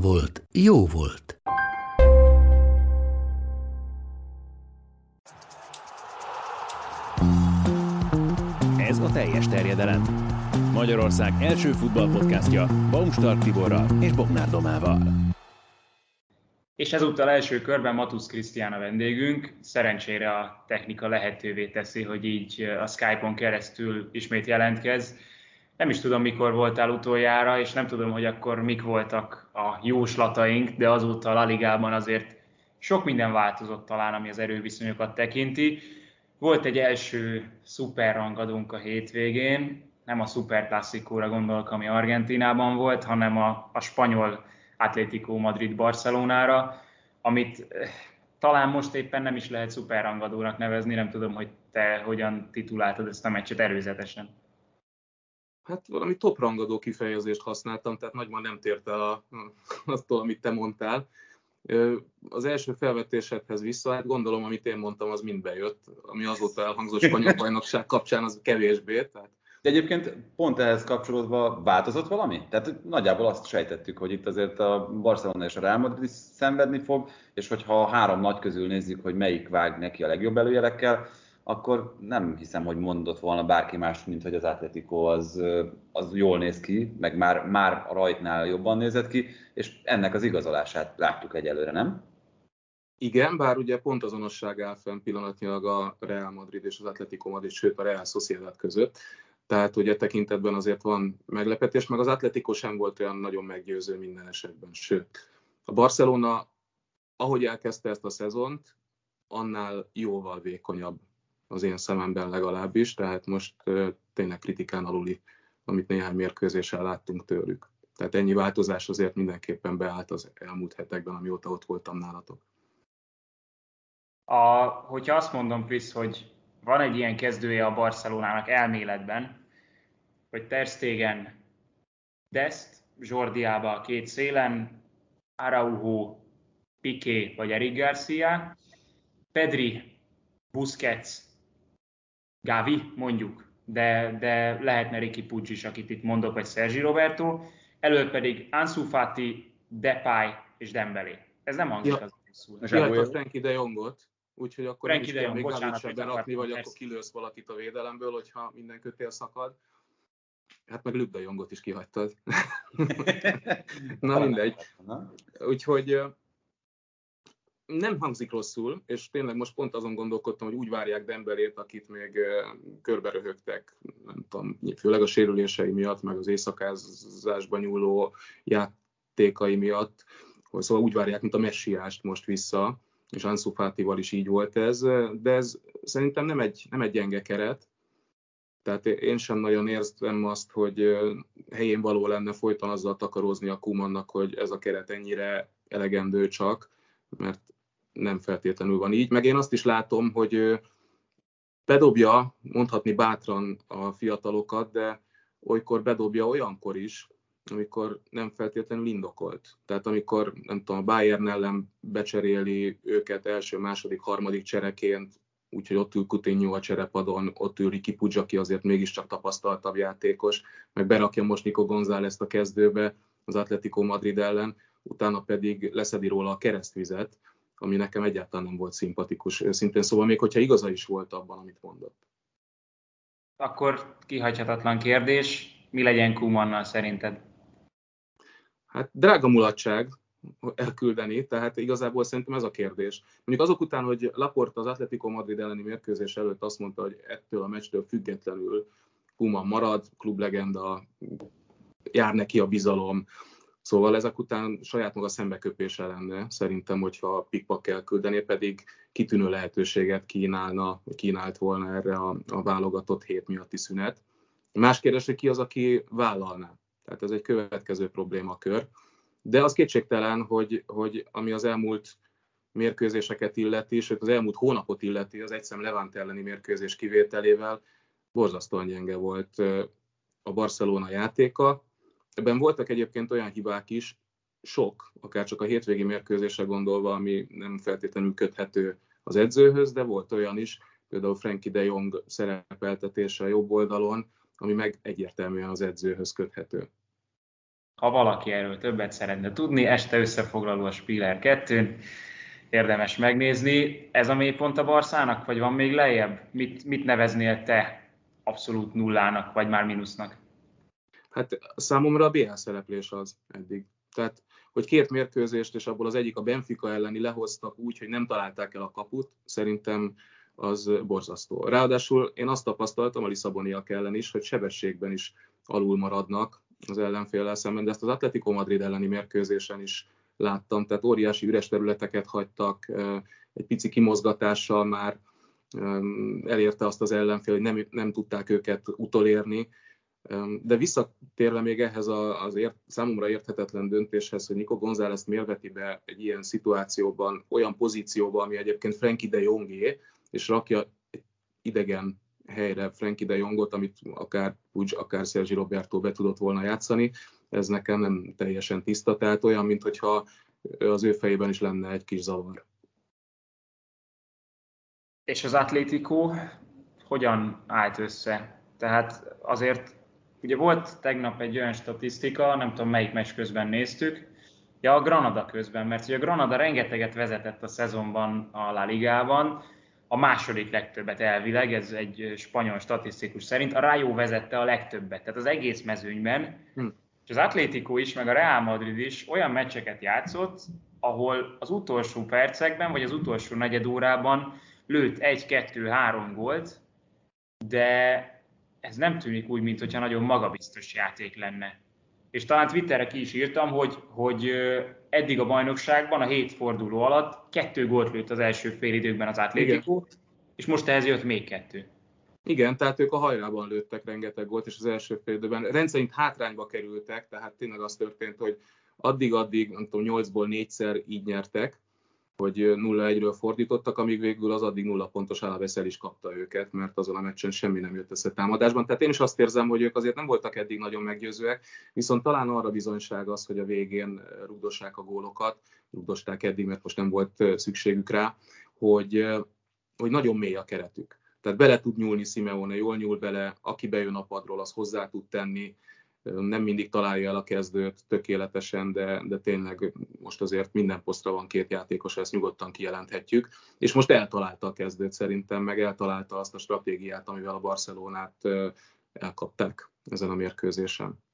volt, jó volt. Ez a teljes terjedelem. Magyarország első futballpodcastja Baumstark Tiborral és Bognár Domával. És ezúttal első körben Matusz Krisztián a vendégünk. Szerencsére a technika lehetővé teszi, hogy így a Skype-on keresztül ismét jelentkez. Nem is tudom, mikor voltál utoljára, és nem tudom, hogy akkor mik voltak a jóslataink, de azóta a La Ligában azért sok minden változott talán, ami az erőviszonyokat tekinti. Volt egy első szuperrangadónk a hétvégén, nem a szuperklasszikóra gondolok, ami Argentinában volt, hanem a, a spanyol Atlético Madrid-Barcelonára, amit eh, talán most éppen nem is lehet szuperrangadónak nevezni, nem tudom, hogy te hogyan tituláltad ezt a meccset előzetesen. Hát valami toprangadó kifejezést használtam, tehát nagyban nem tért el a, attól, amit te mondtál. Az első felvetésedhez vissza, hát gondolom, amit én mondtam, az mind bejött, ami azóta elhangzott spanyol bajnokság kapcsán, az kevésbé. Tehát... De egyébként pont ehhez kapcsolódva változott valami? Tehát nagyjából azt sejtettük, hogy itt azért a Barcelona és a Real Madrid is szenvedni fog, és hogyha a három nagy közül nézzük, hogy melyik vág neki a legjobb előjelekkel, akkor nem hiszem, hogy mondott volna bárki más, mint hogy az Atletico az, az jól néz ki, meg már, már a rajtnál jobban nézett ki, és ennek az igazolását láttuk egyelőre, nem? Igen, bár ugye pont azonosság áll fenn pillanatnyilag a Real Madrid és az Atletico Madrid, sőt a Real Sociedad között. Tehát ugye tekintetben azért van meglepetés, meg az Atletico sem volt olyan nagyon meggyőző minden esetben. Sőt, a Barcelona, ahogy elkezdte ezt a szezont, annál jóval vékonyabb az én szememben legalábbis, tehát most tényleg kritikán aluli, amit néhány mérkőzéssel láttunk tőlük. Tehát ennyi változás azért mindenképpen beállt az elmúlt hetekben, amióta ott voltam nálatok. A, hogyha azt mondom, Krisz, hogy van egy ilyen kezdője a Barcelonának elméletben, hogy Ter Stegen, Dest, Jordiába a két szélen, Araujo, Piqué vagy Eric Garcia, Pedri, Busquets, Gavi, mondjuk, de, de lehetne Ricky Pucci is, akit itt mondok, vagy Sergi Roberto, előtt pedig Ansu Fati, Depay és Dembélé. Ez nem hangzik ja. az rosszul. A Frankie de Jongot, úgyhogy akkor nem is kell még bocsánat, berakni, vagy akkor kilősz valakit a védelemből, hogyha minden kötél szakad. Hát meg Luke de Jongot is kihagytad. Na mindegy. Úgyhogy nem hangzik rosszul, és tényleg most pont azon gondolkodtam, hogy úgy várják Dembelét, akit még körbe röhögtek, nem tudom, főleg a sérülései miatt, meg az éjszakázásban nyúló játékai miatt, szóval úgy várják, mint a messiást most vissza, és Ansu Fatival is így volt ez, de ez szerintem nem egy, nem egy gyenge keret, tehát én sem nagyon érzem azt, hogy helyén való lenne folyton azzal takarózni a Kumannak, hogy ez a keret ennyire elegendő csak, mert nem feltétlenül van így. Meg én azt is látom, hogy bedobja, mondhatni bátran a fiatalokat, de olykor bedobja olyankor is, amikor nem feltétlenül indokolt. Tehát amikor, nem tudom, a Bayern ellen becseréli őket első, második, harmadik csereként, úgyhogy ott ül Coutinho a cserepadon, ott ül Ricky Pudzs, aki azért mégiscsak tapasztaltabb játékos, meg berakja most Nico González a kezdőbe az Atletico Madrid ellen, utána pedig leszedi róla a keresztvizet, ami nekem egyáltalán nem volt szimpatikus őszintén, szóval még hogyha igaza is volt abban, amit mondott. Akkor kihagyhatatlan kérdés, mi legyen Kumannal szerinted? Hát drága mulatság elküldeni, tehát igazából szerintem ez a kérdés. Mondjuk azok után, hogy Laporta az Atletico Madrid elleni mérkőzés előtt azt mondta, hogy ettől a meccstől függetlenül Kuman marad, klublegenda, jár neki a bizalom, Szóval ezek után saját maga szembeköpése lenne, szerintem, hogyha pikpak kell küldeni, pedig kitűnő lehetőséget kínálna, kínált volna erre a, a válogatott hét miatti szünet. Más kérdés, hogy ki az, aki vállalná. Tehát ez egy következő problémakör. De az kétségtelen, hogy, hogy ami az elmúlt mérkőzéseket illeti, sőt az elmúlt hónapot illeti, az egyszem Levant elleni mérkőzés kivételével borzasztóan gyenge volt a Barcelona játéka. Ebben voltak egyébként olyan hibák is, sok, akár csak a hétvégi mérkőzésre gondolva, ami nem feltétlenül köthető az edzőhöz, de volt olyan is, például Frankie de Jong szerepeltetése a jobb oldalon, ami meg egyértelműen az edzőhöz köthető. Ha valaki erről többet szeretne tudni, este összefoglaló a Spiller 2 érdemes megnézni. Ez a mélypont a Barszának, vagy van még lejjebb? Mit, mit neveznél te abszolút nullának, vagy már mínusznak? Hát számomra a BL szereplés az eddig. Tehát, hogy két mérkőzést, és abból az egyik a Benfica elleni lehoztak úgy, hogy nem találták el a kaput, szerintem az borzasztó. Ráadásul én azt tapasztaltam a Lisszaboniak ellen is, hogy sebességben is alul maradnak az ellenféllel szemben, de ezt az Atletico Madrid elleni mérkőzésen is láttam, tehát óriási üres területeket hagytak, egy pici kimozgatással már elérte azt az ellenfél, hogy nem, nem tudták őket utolérni, de visszatérve még ehhez az ért, számomra érthetetlen döntéshez, hogy Nico González miért veti be egy ilyen szituációban, olyan pozícióban, ami egyébként Frankie de Jongé, és rakja idegen helyre Frankie de Jongot, amit akár úgy, akár Sergi Roberto be tudott volna játszani, ez nekem nem teljesen tiszta, tehát olyan, mintha az ő fejében is lenne egy kis zavar. És az Atlético hogyan állt össze? Tehát azért, ugye volt tegnap egy olyan statisztika, nem tudom melyik meccs közben néztük, ja a Granada közben, mert ugye a Granada rengeteget vezetett a szezonban a La Ligában, a második legtöbbet elvileg, ez egy spanyol statisztikus szerint, a Rayo vezette a legtöbbet, tehát az egész mezőnyben, hm. és az Atlético is, meg a Real Madrid is olyan meccseket játszott, ahol az utolsó percekben, vagy az utolsó negyed órában lőtt egy, kettő, három gólt, de ez nem tűnik úgy, mintha nagyon magabiztos játék lenne. És talán Twitterre ki is írtam, hogy, hogy eddig a bajnokságban a hét forduló alatt kettő gólt lőtt az első fél időkben az Atlético, és most ehhez jött még kettő. Igen, tehát ők a hajrában lőttek rengeteg gólt, és az első fél időben rendszerint hátrányba kerültek, tehát tényleg az történt, hogy addig-addig, nem tudom, 8-ból 4-szer így nyertek, hogy 0-1-ről fordítottak, amíg végül az addig nulla pontos Alavesz el is kapta őket, mert azon a meccsen semmi nem jött össze támadásban. Tehát én is azt érzem, hogy ők azért nem voltak eddig nagyon meggyőzőek, viszont talán arra bizonyság az, hogy a végén rugdossák a gólokat, rugdosták eddig, mert most nem volt szükségük rá, hogy, hogy nagyon mély a keretük. Tehát bele tud nyúlni Simeone, jól nyúl bele, aki bejön a padról, az hozzá tud tenni, nem mindig találja el a kezdőt tökéletesen, de, de tényleg most azért minden posztra van két játékos, ezt nyugodtan kijelenthetjük. És most eltalálta a kezdőt szerintem, meg eltalálta azt a stratégiát, amivel a Barcelonát elkapták ezen a mérkőzésen.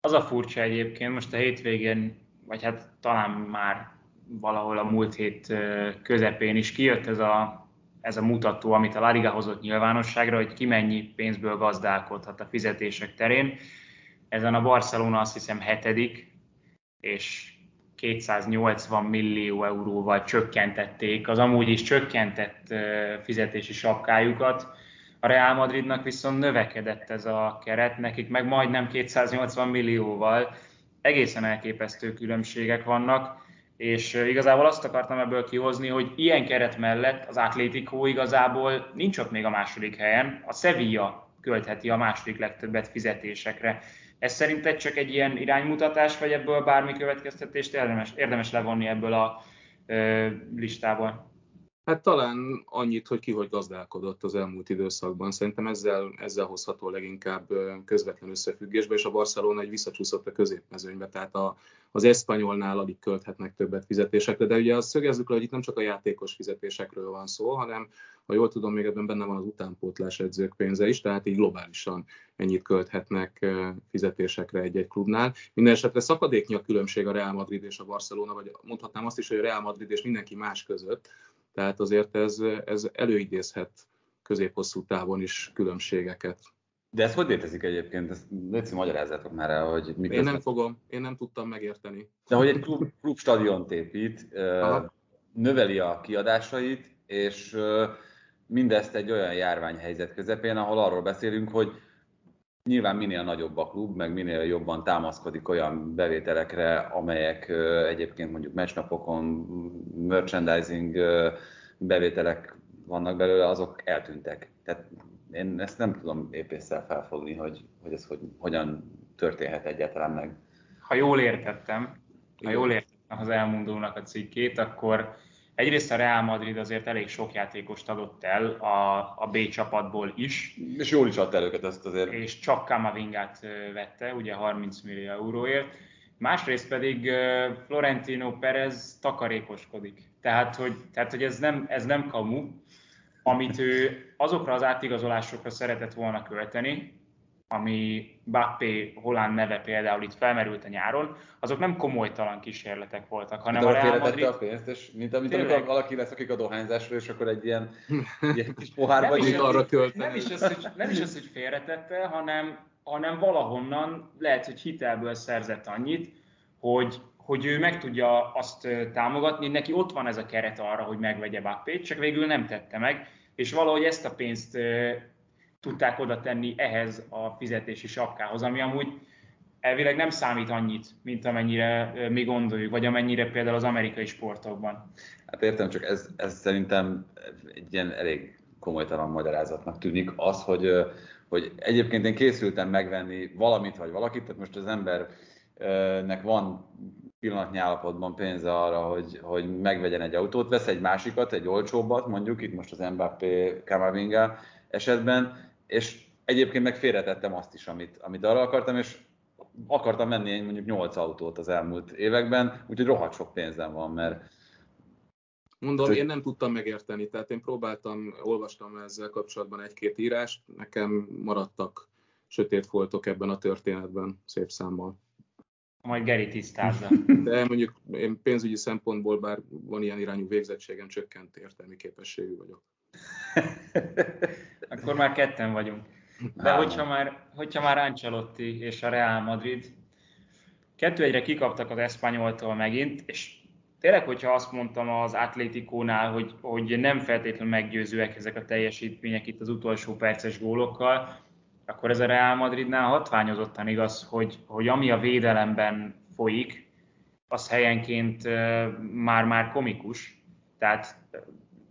Az a furcsa egyébként, most a hétvégén, vagy hát talán már valahol a múlt hét közepén is kijött ez a ez a mutató, amit a Lariga hozott nyilvánosságra, hogy ki mennyi pénzből gazdálkodhat a fizetések terén. Ezen a Barcelona azt hiszem hetedik, és 280 millió euróval csökkentették az amúgy is csökkentett fizetési sapkájukat. A Real Madridnak viszont növekedett ez a keret, nekik meg majdnem 280 millióval. Egészen elképesztő különbségek vannak és igazából azt akartam ebből kihozni, hogy ilyen keret mellett az Atlético igazából nincs ott még a második helyen, a Sevilla költheti a második legtöbbet fizetésekre. Ez szerinted csak egy ilyen iránymutatás, vagy ebből bármi következtetést érdemes, érdemes levonni ebből a ö, listából? Hát talán annyit, hogy ki hogy gazdálkodott az elmúlt időszakban. Szerintem ezzel, ezzel hozható leginkább közvetlen összefüggésbe, és a Barcelona egy visszacsúszott a középmezőnybe, tehát a, az eszpanyolnál alig költhetnek többet fizetésekre, de ugye azt szögezzük le, hogy itt nem csak a játékos fizetésekről van szó, hanem, ha jól tudom, még ebben benne van az utánpótlás edzők pénze is, tehát így globálisan ennyit költhetnek fizetésekre egy-egy klubnál. Minden esetre szakadéknyi a különbség a Real Madrid és a Barcelona, vagy mondhatnám azt is, hogy a Real Madrid és mindenki más között, tehát azért ez, ez előidézhet középhosszú távon is különbségeket. De ezt hogy létezik egyébként? Ezt létszik, magyarázzátok már el, hogy mi Én nem fogom, én nem tudtam megérteni. De hogy egy klub, klub stadiont épít, Aha. növeli a kiadásait, és mindezt egy olyan járványhelyzet közepén, ahol arról beszélünk, hogy nyilván minél nagyobb a klub, meg minél jobban támaszkodik olyan bevételekre, amelyek egyébként mondjuk meccsnapokon, merchandising bevételek vannak belőle, azok eltűntek. Tehát én ezt nem tudom épésszel felfogni, hogy, hogy ez hogy, hogyan történhet egyáltalán meg. Ha jól értettem, ha jól értettem az elmondónak a cikkét, akkor egyrészt a Real Madrid azért elég sok játékost adott el a, a B csapatból is. És jól is adta el őket ezt azért. És csak Kamavingát vette, ugye 30 millió euróért. Másrészt pedig Florentino Perez takarékoskodik. Tehát, hogy, tehát, hogy ez, nem, ez nem kamu, amit ő azokra az átigazolásokra szeretett volna költeni, ami Bappé Holland neve például itt felmerült a nyáron, azok nem komolytalan kísérletek voltak, hanem a Real Madrid... a pénzt, és mint amit amikor valaki lesz, akik a dohányzásról, és akkor egy ilyen, ilyen kis pohárba nem is, arra költeni. Nem is, az, hogy, nem is az, hogy félretette, hanem, hanem valahonnan lehet, hogy hitelből szerzett annyit, hogy, hogy ő meg tudja azt támogatni, neki ott van ez a keret arra, hogy megvegye Bappét, csak végül nem tette meg, és valahogy ezt a pénzt tudták oda tenni ehhez a fizetési sapkához, ami amúgy elvileg nem számít annyit, mint amennyire mi gondoljuk, vagy amennyire például az amerikai sportokban. Hát értem, csak ez, ez szerintem egy ilyen elég komolytalan magyarázatnak tűnik az, hogy, hogy egyébként én készültem megvenni valamit vagy valakit, tehát most az embernek van pillanatnyi állapotban pénze arra, hogy, hogy megvegyen egy autót, vesz egy másikat, egy olcsóbbat, mondjuk itt most az Mbappé Kamavinga esetben, és egyébként meg félretettem azt is, amit, amit arra akartam, és akartam menni egy mondjuk 8 autót az elmúlt években, úgyhogy rohadt sok pénzem van, mert Mondom, én nem tudtam megérteni, tehát én próbáltam, olvastam ezzel kapcsolatban egy-két írást, nekem maradtak sötét foltok ebben a történetben, szép számmal. Majd Geri tisztázza. De mondjuk én pénzügyi szempontból, bár van ilyen irányú végzettségem, csökkent értelmi képességű vagyok. Akkor már ketten vagyunk. De hogyha már, hogyha már Ancelotti és a Real Madrid kettő egyre kikaptak az Espanyoltól megint, és tényleg, hogyha azt mondtam az Atlétikónál, hogy, hogy nem feltétlenül meggyőzőek ezek a teljesítmények itt az utolsó perces gólokkal, akkor ez a Real Madridnál hatványozottan igaz, hogy, hogy ami a védelemben folyik, az helyenként már-már komikus. Tehát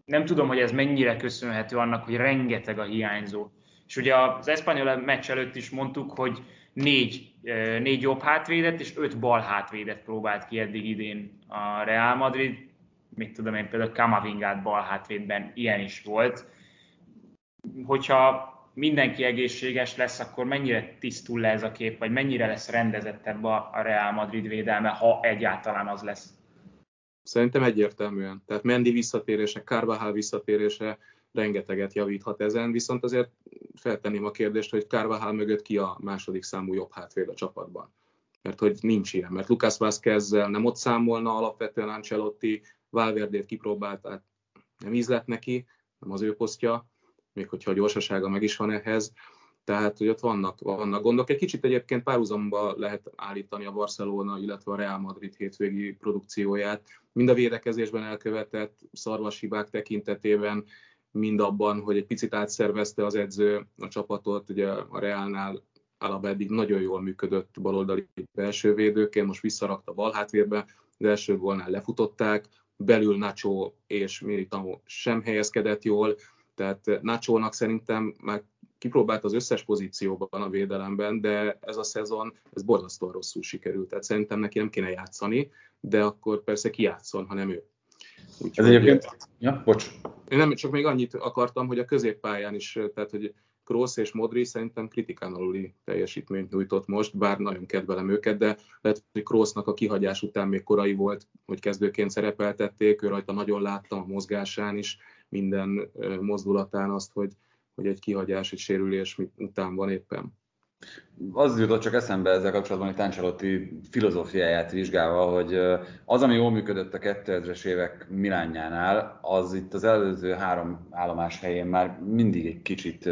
nem tudom, hogy ez mennyire köszönhető annak, hogy rengeteg a hiányzó. És ugye az Espanyol meccs előtt is mondtuk, hogy négy, négy jobb hátvédet és öt bal hátvédet próbált ki eddig idén a Real Madrid. Mit tudom én, például Kamavingát bal hátvédben ilyen is volt. Hogyha mindenki egészséges lesz, akkor mennyire tisztul le ez a kép, vagy mennyire lesz rendezettebb a Real Madrid védelme, ha egyáltalán az lesz? Szerintem egyértelműen. Tehát Mendi visszatérése, Carvajal visszatérése rengeteget javíthat ezen, viszont azért feltenném a kérdést, hogy Carvajal mögött ki a második számú jobb hátvéd a csapatban. Mert hogy nincs ilyen, mert Lucas Vázquezzel nem ott számolna alapvetően Ancelotti, Valverdét kipróbált, tehát nem ízlett neki, nem az ő posztja, még hogyha a gyorsasága meg is van ehhez. Tehát, hogy ott vannak, vannak gondok. Egy kicsit egyébként párhuzamba lehet állítani a Barcelona, illetve a Real Madrid hétvégi produkcióját. Mind a védekezésben elkövetett szarvashibák tekintetében, mind abban, hogy egy picit átszervezte az edző a csapatot. Ugye a Realnál Alaba eddig nagyon jól működött baloldali belső védőként, most visszarakta bal hátvérbe, de első gólnál lefutották, belül Nacho és Militao sem helyezkedett jól, tehát Nacho-nak szerintem már kipróbált az összes pozícióban a védelemben, de ez a szezon, ez borzasztóan rosszul sikerült. Tehát szerintem neki nem kéne játszani, de akkor persze ki játszon, hanem ő. Úgyhogy, ez egyébként, ja, bocs. Én nem csak még annyit akartam, hogy a középpályán is, tehát hogy Kroos és Modri szerintem kritikán aluli teljesítményt nyújtott most, bár nagyon kedvelem őket, de lehet, hogy Kroosnak a kihagyás után még korai volt, hogy kezdőként szerepeltették, ő rajta nagyon láttam a mozgásán is, minden mozdulatán azt, hogy, hogy egy kihagyás, egy sérülés után van éppen. Az jutott csak eszembe ezzel kapcsolatban, hogy Táncselotti filozófiáját vizsgálva, hogy az, ami jól működött a 2000-es évek Milánjánál, az itt az előző három állomás helyén már mindig egy kicsit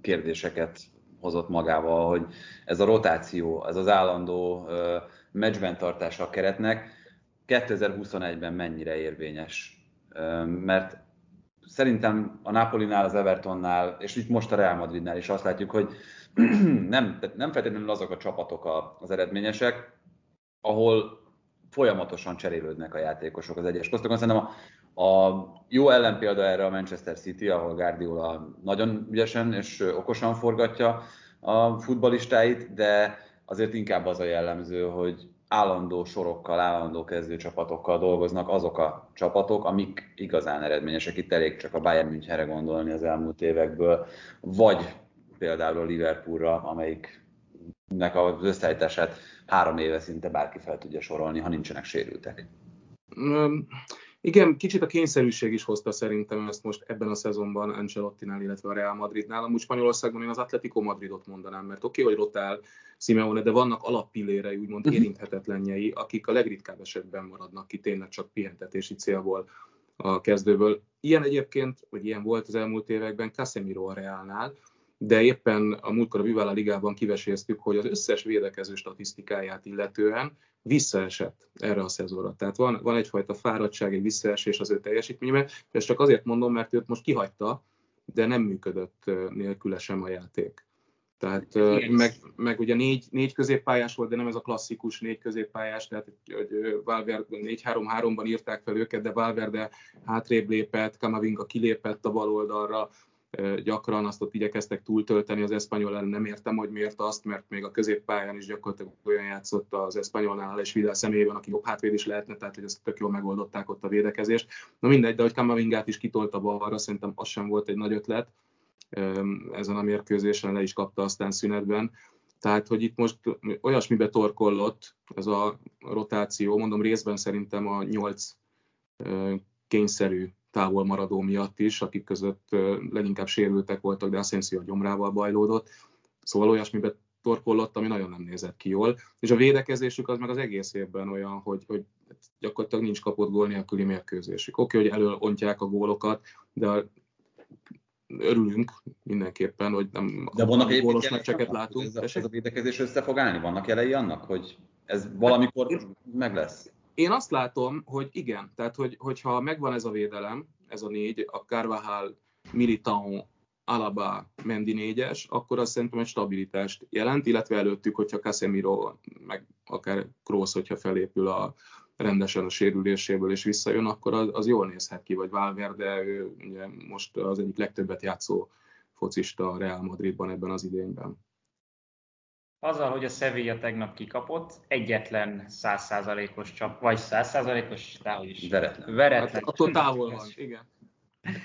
kérdéseket hozott magával, hogy ez a rotáció, ez az állandó meccsben tartása a keretnek 2021-ben mennyire érvényes. Mert szerintem a Napolinál, az Evertonnál, és itt most a Real Madridnál is azt látjuk, hogy nem, nem feltétlenül azok a csapatok az eredményesek, ahol folyamatosan cserélődnek a játékosok az egyes posztokon. Szerintem a, a jó ellenpélda erre a Manchester City, ahol Guardiola nagyon ügyesen és okosan forgatja a futbalistáit, de azért inkább az a jellemző, hogy állandó sorokkal, állandó kezdőcsapatokkal dolgoznak azok a csapatok, amik igazán eredményesek. Itt elég csak a Bayern Münchenre gondolni az elmúlt évekből, vagy például a Liverpoolra, amelyiknek az összeállítását három éve szinte bárki fel tudja sorolni, ha nincsenek sérültek. Igen, kicsit a kényszerűség is hozta szerintem ezt most ebben a szezonban Ancelottinál, illetve a Real Madridnál. Amúgy Spanyolországban én az Atletico Madridot mondanám, mert oké, okay, hogy rotál Simeone, de vannak alappillérei, úgymond mhm. érinthetetlenjei, akik a legritkább esetben maradnak ki tényleg csak pihentetési célból a kezdőből. Ilyen egyébként, vagy ilyen volt az elmúlt években Casemiro a Realnál, de éppen a múltkor a Vivala Ligában kiveséztük, hogy az összes védekező statisztikáját illetően visszaesett erre a szezonra. Tehát van, van egyfajta fáradtság, egy visszaesés az ő teljesítményben, ezt csak azért mondom, mert őt most kihagyta, de nem működött nélküle sem a játék. Tehát meg, meg ugye négy, négy középpályás volt, de nem ez a klasszikus négy középpályás, tehát hogy Valverde 4-3-3-ban írták fel őket, de Valverde hátrébb lépett, Kamavinga kilépett a bal oldalra, gyakran azt ott igyekeztek túltölteni az eszpanyol nem értem, hogy miért azt, mert még a középpályán is gyakorlatilag olyan játszott az eszpanyolnál és Vidal személyében, aki jobb hátvéd is lehetne, tehát hogy ezt tök jól megoldották ott a védekezést. Na mindegy, de hogy Kamavingát is kitolta balra, szerintem az sem volt egy nagy ötlet. Ezen a mérkőzésen le is kapta aztán szünetben. Tehát, hogy itt most olyasmibe torkollott ez a rotáció, mondom részben szerintem a nyolc kényszerű távol maradó miatt is, akik között leginkább sérültek voltak, de Asensio a gyomrával bajlódott. Szóval olyasmibe torkollott, ami nagyon nem nézett ki jól. És a védekezésük az meg az egész évben olyan, hogy, hogy gyakorlatilag nincs kapott gól nélküli mérkőzésük. Oké, okay, hogy előontják a gólokat, de örülünk mindenképpen, hogy nem de vannak gólos meccseket látunk. Ez a, ez a védekezés össze fog állni? Vannak jelei annak, hogy ez valamikor hát, meg lesz? Én azt látom, hogy igen, tehát hogy, hogyha megvan ez a védelem, ez a négy, a Carvajal, Militao, Alaba, Mendi négyes, akkor azt szerintem egy stabilitást jelent, illetve előttük, hogyha Casemiro, meg akár Kroos, hogyha felépül a, rendesen a sérüléséből és visszajön, akkor az, az jól nézhet ki, vagy Valverde, ő ugye most az egyik legtöbbet játszó focista a Real Madridban ebben az idényben. Azzal, hogy a Sevilla tegnap kikapott, egyetlen százszázalékos csap, vagy százszázalékos, táhogy is. Veretlen. Veretlen. Hát, attól távol van, igen.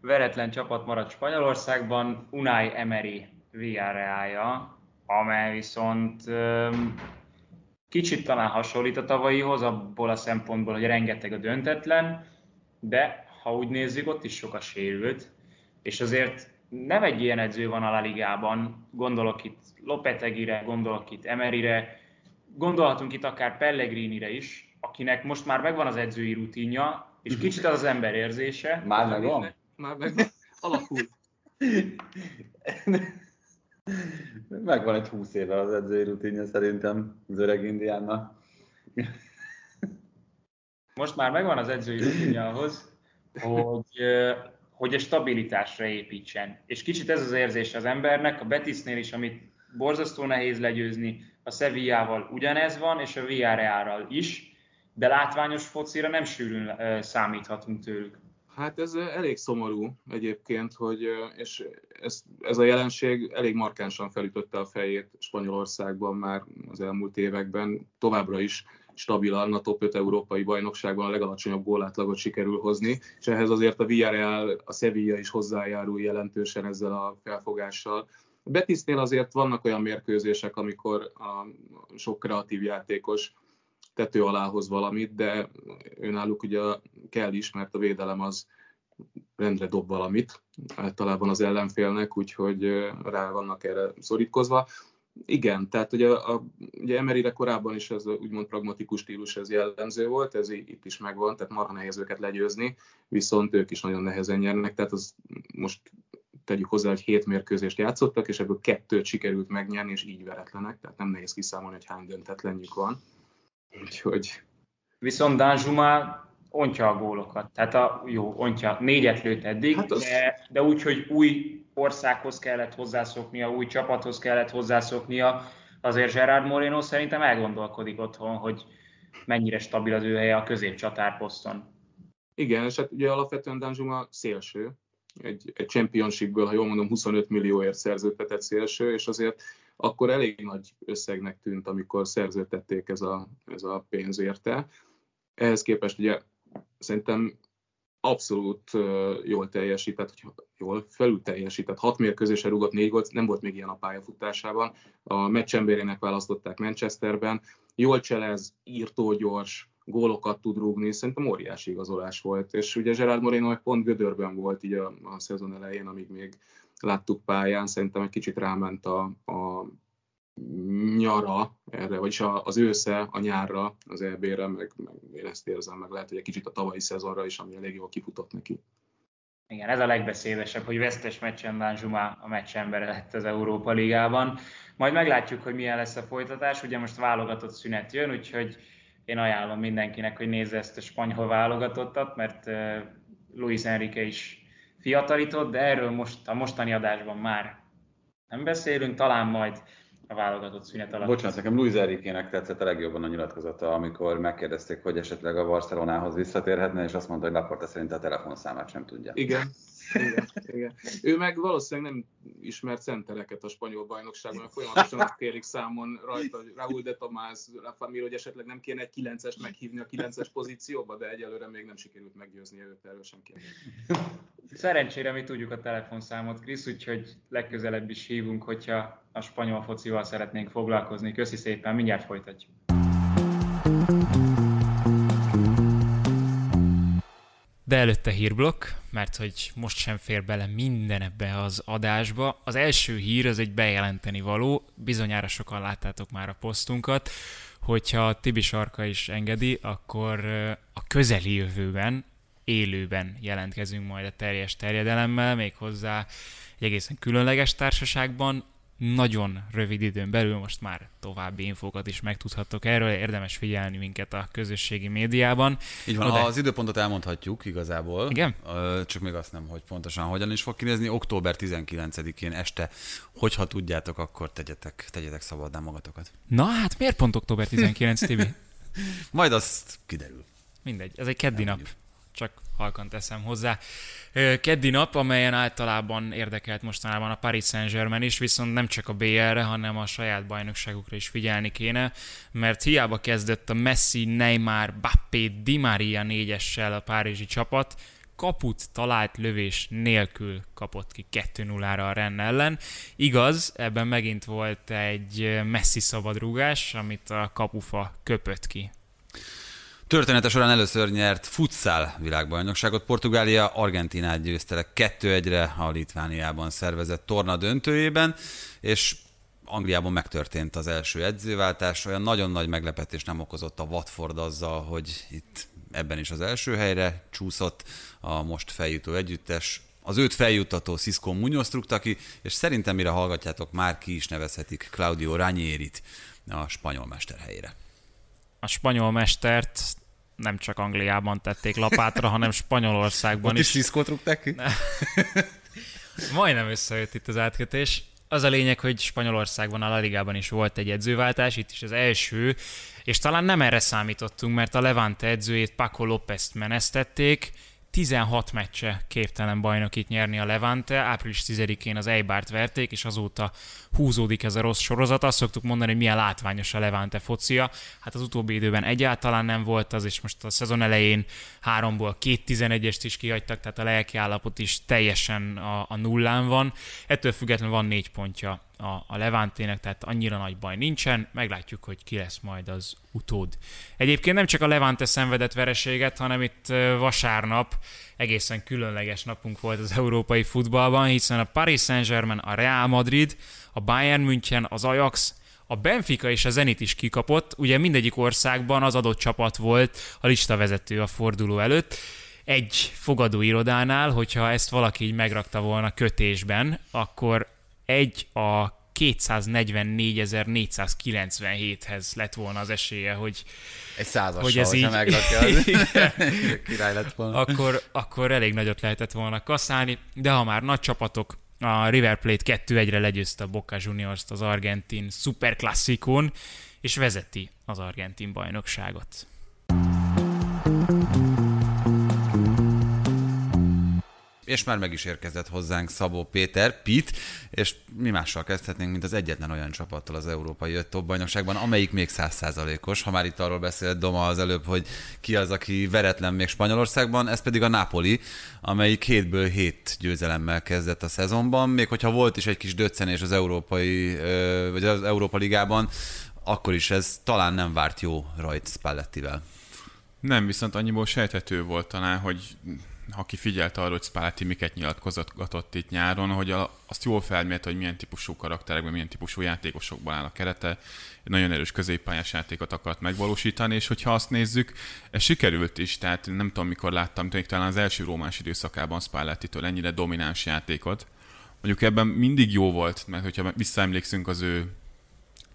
Veretlen csapat maradt Spanyolországban, Unai Emery Villarrealja, amely viszont kicsit talán hasonlít a tavalyihoz, abból a szempontból, hogy rengeteg a döntetlen, de ha úgy nézzük, ott is sok a sérült, és azért nem egy ilyen edző van a La Ligában, gondolok itt Lopetegire, gondolok itt Emerire, gondolhatunk itt akár Pellegrinire is, akinek most már megvan az edzői rutinja, és kicsit az az ember érzése. Már megvan? Már megvan. Alakul. Megvan egy húsz éve az edzői rutinja szerintem az öreg indiánnak. Most már megvan az edzői rutinja ahhoz, hogy hogy a stabilitásra építsen. És kicsit ez az érzés az embernek, a Betisnél is, amit borzasztó nehéz legyőzni, a Sevillával ugyanez van, és a Villarrealral is, de látványos focira nem sűrűn számíthatunk tőlük. Hát ez elég szomorú egyébként, hogy, és ez, ez a jelenség elég markánsan felütötte a fejét Spanyolországban már az elmúlt években, továbbra is stabilan a top 5 európai bajnokságban a legalacsonyabb gólátlagot sikerül hozni, és ehhez azért a Villarreal, a Sevilla is hozzájárul jelentősen ezzel a felfogással. Betisnél azért vannak olyan mérkőzések, amikor a sok kreatív játékos tető alá hoz valamit, de önálluk ugye kell is, mert a védelem az rendre dob valamit általában az ellenfélnek, úgyhogy rá vannak erre szorítkozva. Igen, tehát ugye, a, ugye Emeryre korábban is ez úgymond pragmatikus stílus ez jellemző volt, ez itt is megvan, tehát marha nehéz őket legyőzni, viszont ők is nagyon nehezen nyernek, tehát az most tegyük hozzá, hogy hét mérkőzést játszottak, és ebből kettőt sikerült megnyerni, és így veretlenek, tehát nem nehéz kiszámolni, hogy hány döntetlenjük van. Úgyhogy... Viszont Danzsuma ontja a gólokat. Tehát a, jó, ontja, négyet lőtt eddig, hát az... de, de úgy, hogy új országhoz kellett hozzászoknia, új csapathoz kellett hozzászoknia, azért Gerard Moreno szerintem elgondolkodik otthon, hogy mennyire stabil az ő helye a középcsatárposzton. Igen, és hát ugye alapvetően Danjuma szélső, egy, egy championshipből, ha jól mondom, 25 millióért szerződtetett szélső, és azért akkor elég nagy összegnek tűnt, amikor szerződtették ez a, ez a pénz érte. Ehhez képest ugye szerintem abszolút jól teljesített, jól felül teljesített, hat mérkőzésre rúgott négy gólt, nem volt még ilyen a pályafutásában. A meccsemberének választották Manchesterben, jól cselez, írtó gyors, gólokat tud rúgni, szerintem óriási igazolás volt. És ugye Gerard Moreno pont Gödörben volt így a, a szezon elején, amíg még láttuk pályán, szerintem egy kicsit ráment a, a nyara erre, vagyis az ősze a nyárra, az EB-re, meg, meg én ezt érzem, meg lehet, hogy egy kicsit a tavalyi szezonra is, ami elég jól kifutott neki. Igen, ez a legbeszédesebb, hogy vesztes meccsen Danjuma a meccsember lett az Európa Ligában. Majd meglátjuk, hogy milyen lesz a folytatás. Ugye most válogatott szünet jön, úgyhogy én ajánlom mindenkinek, hogy nézze ezt a spanyol válogatottat, mert Luis Enrique is fiatalított, de erről most a mostani adásban már nem beszélünk, talán majd a válogatott szünet alatt. Bocsánat, nekem Luis Enrique-nek tetszett a legjobban a nyilatkozata, amikor megkérdezték, hogy esetleg a Barcelonához visszatérhetne, és azt mondta, hogy Laporta szerint a telefonszámát sem tudja. Igen, igen, igen. Ő meg valószínűleg nem ismert centereket a spanyol bajnokságban, folyamatosan azt kérik számon rajta, Raúl de Tomás, Rafa Mir, hogy esetleg nem kéne egy 9-est meghívni a 9-es pozícióba, de egyelőre még nem sikerült meggyőzni őt erről sem. Szerencsére mi tudjuk a telefonszámot, Krisz, úgyhogy legközelebb is hívunk, hogyha a spanyol focival szeretnénk foglalkozni. Köszi szépen, mindjárt folytatjuk. De előtte hírblokk, mert hogy most sem fér bele minden ebbe az adásba. Az első hír az egy bejelenteni való, bizonyára sokan láttátok már a posztunkat, hogyha Tibi Sarka is engedi, akkor a közeli jövőben, élőben jelentkezünk majd a teljes terjedelemmel, méghozzá egy egészen különleges társaságban, nagyon rövid időn belül most már további infókat is megtudhattok erről, érdemes figyelni minket a közösségi médiában. Így van, de... az időpontot elmondhatjuk igazából. Igen? Csak még azt nem, hogy pontosan hogyan is fog kinézni. Október 19-én este, hogyha tudjátok, akkor tegyetek, tegyetek szabaddá magatokat. Na hát miért pont október 19, Tibi? Majd azt kiderül. Mindegy, ez egy keddi nap. Csak halkan teszem hozzá. Keddi nap, amelyen általában érdekelt mostanában a Paris Saint-Germain is, viszont nem csak a BL-re, hanem a saját bajnokságukra is figyelni kéne, mert hiába kezdett a Messi, Neymar, Bappé, Di Maria négyessel a párizsi csapat, kaput talált lövés nélkül kapott ki 2-0-ra a Renn ellen. Igaz, ebben megint volt egy Messi szabadrúgás, amit a kapufa köpött ki. Története során először nyert futsal világbajnokságot. Portugália Argentinát győzte le 2-1-re a Litvániában szervezett torna döntőjében, és Angliában megtörtént az első edzőváltás, olyan nagyon nagy meglepetés nem okozott a Watford azzal, hogy itt ebben is az első helyre csúszott a most feljutó együttes. Az őt feljuttató Cisco Munoz rúgta ki, és szerintem mire hallgatjátok, már ki is nevezhetik Claudio Ranierit a spanyol mester helyére a spanyol mestert nem csak Angliában tették lapátra, hanem Spanyolországban Ott is. is Cisco-t rúgták ki? Majdnem összejött itt az átkötés. Az a lényeg, hogy Spanyolországban, a La Ligában is volt egy edzőváltás, itt is az első, és talán nem erre számítottunk, mert a Levante edzőjét Paco López-t menesztették, 16 meccse képtelen bajnokit nyerni a Levante, április 10-én az Eibárt verték, és azóta húzódik ez a rossz sorozat. Azt szoktuk mondani, hogy milyen látványos a Levante focia. Hát az utóbbi időben egyáltalán nem volt az, és most a szezon elején háromból két 11-est is kihagytak, tehát a lelki állapot is teljesen a, a nullán van. Ettől függetlenül van négy pontja a, a Levántének, tehát annyira nagy baj nincsen, meglátjuk, hogy ki lesz majd az utód. Egyébként nem csak a Levante szenvedett vereséget, hanem itt vasárnap egészen különleges napunk volt az európai futballban, hiszen a Paris Saint-Germain, a Real Madrid, a Bayern München, az Ajax, a Benfica és a Zenit is kikapott, ugye mindegyik országban az adott csapat volt a listavezető a forduló előtt, egy fogadóirodánál, hogyha ezt valaki így megrakta volna kötésben, akkor egy a 244.497-hez lett volna az esélye, hogy, Egy százassal, hogy ez így, megrakja, király lett volna. akkor, akkor elég nagyot lehetett volna kaszálni, de ha már nagy csapatok, a River Plate 2-1-re legyőzte a Boca Juniors-t az argentin szuperklasszikon, és vezeti az argentin bajnokságot. És már meg is érkezett hozzánk Szabó Péter, Pit, és mi mással kezdhetnénk, mint az egyetlen olyan csapattal az Európai Öt Top bajnokságban, amelyik még százszázalékos. Ha már itt arról beszélt Doma az előbb, hogy ki az, aki veretlen még Spanyolországban, ez pedig a Napoli, amelyik hétből hét győzelemmel kezdett a szezonban, még hogyha volt is egy kis döccenés az Európai, vagy az Európa Ligában, akkor is ez talán nem várt jó rajt Spallettivel. Nem, viszont annyiból sejthető volt talán, hogy aki figyelte arra, hogy Spalletti miket nyilatkozott itt nyáron, hogy a, azt jól felmérte, hogy milyen típusú karakterekben, milyen típusú játékosokban áll a kerete, egy nagyon erős középpályás játékot akart megvalósítani, és hogyha azt nézzük, ez sikerült is, tehát nem tudom, mikor láttam, tényleg talán az első rómás időszakában Spalletti-től ennyire domináns játékot. Mondjuk ebben mindig jó volt, mert hogyha visszaemlékszünk az ő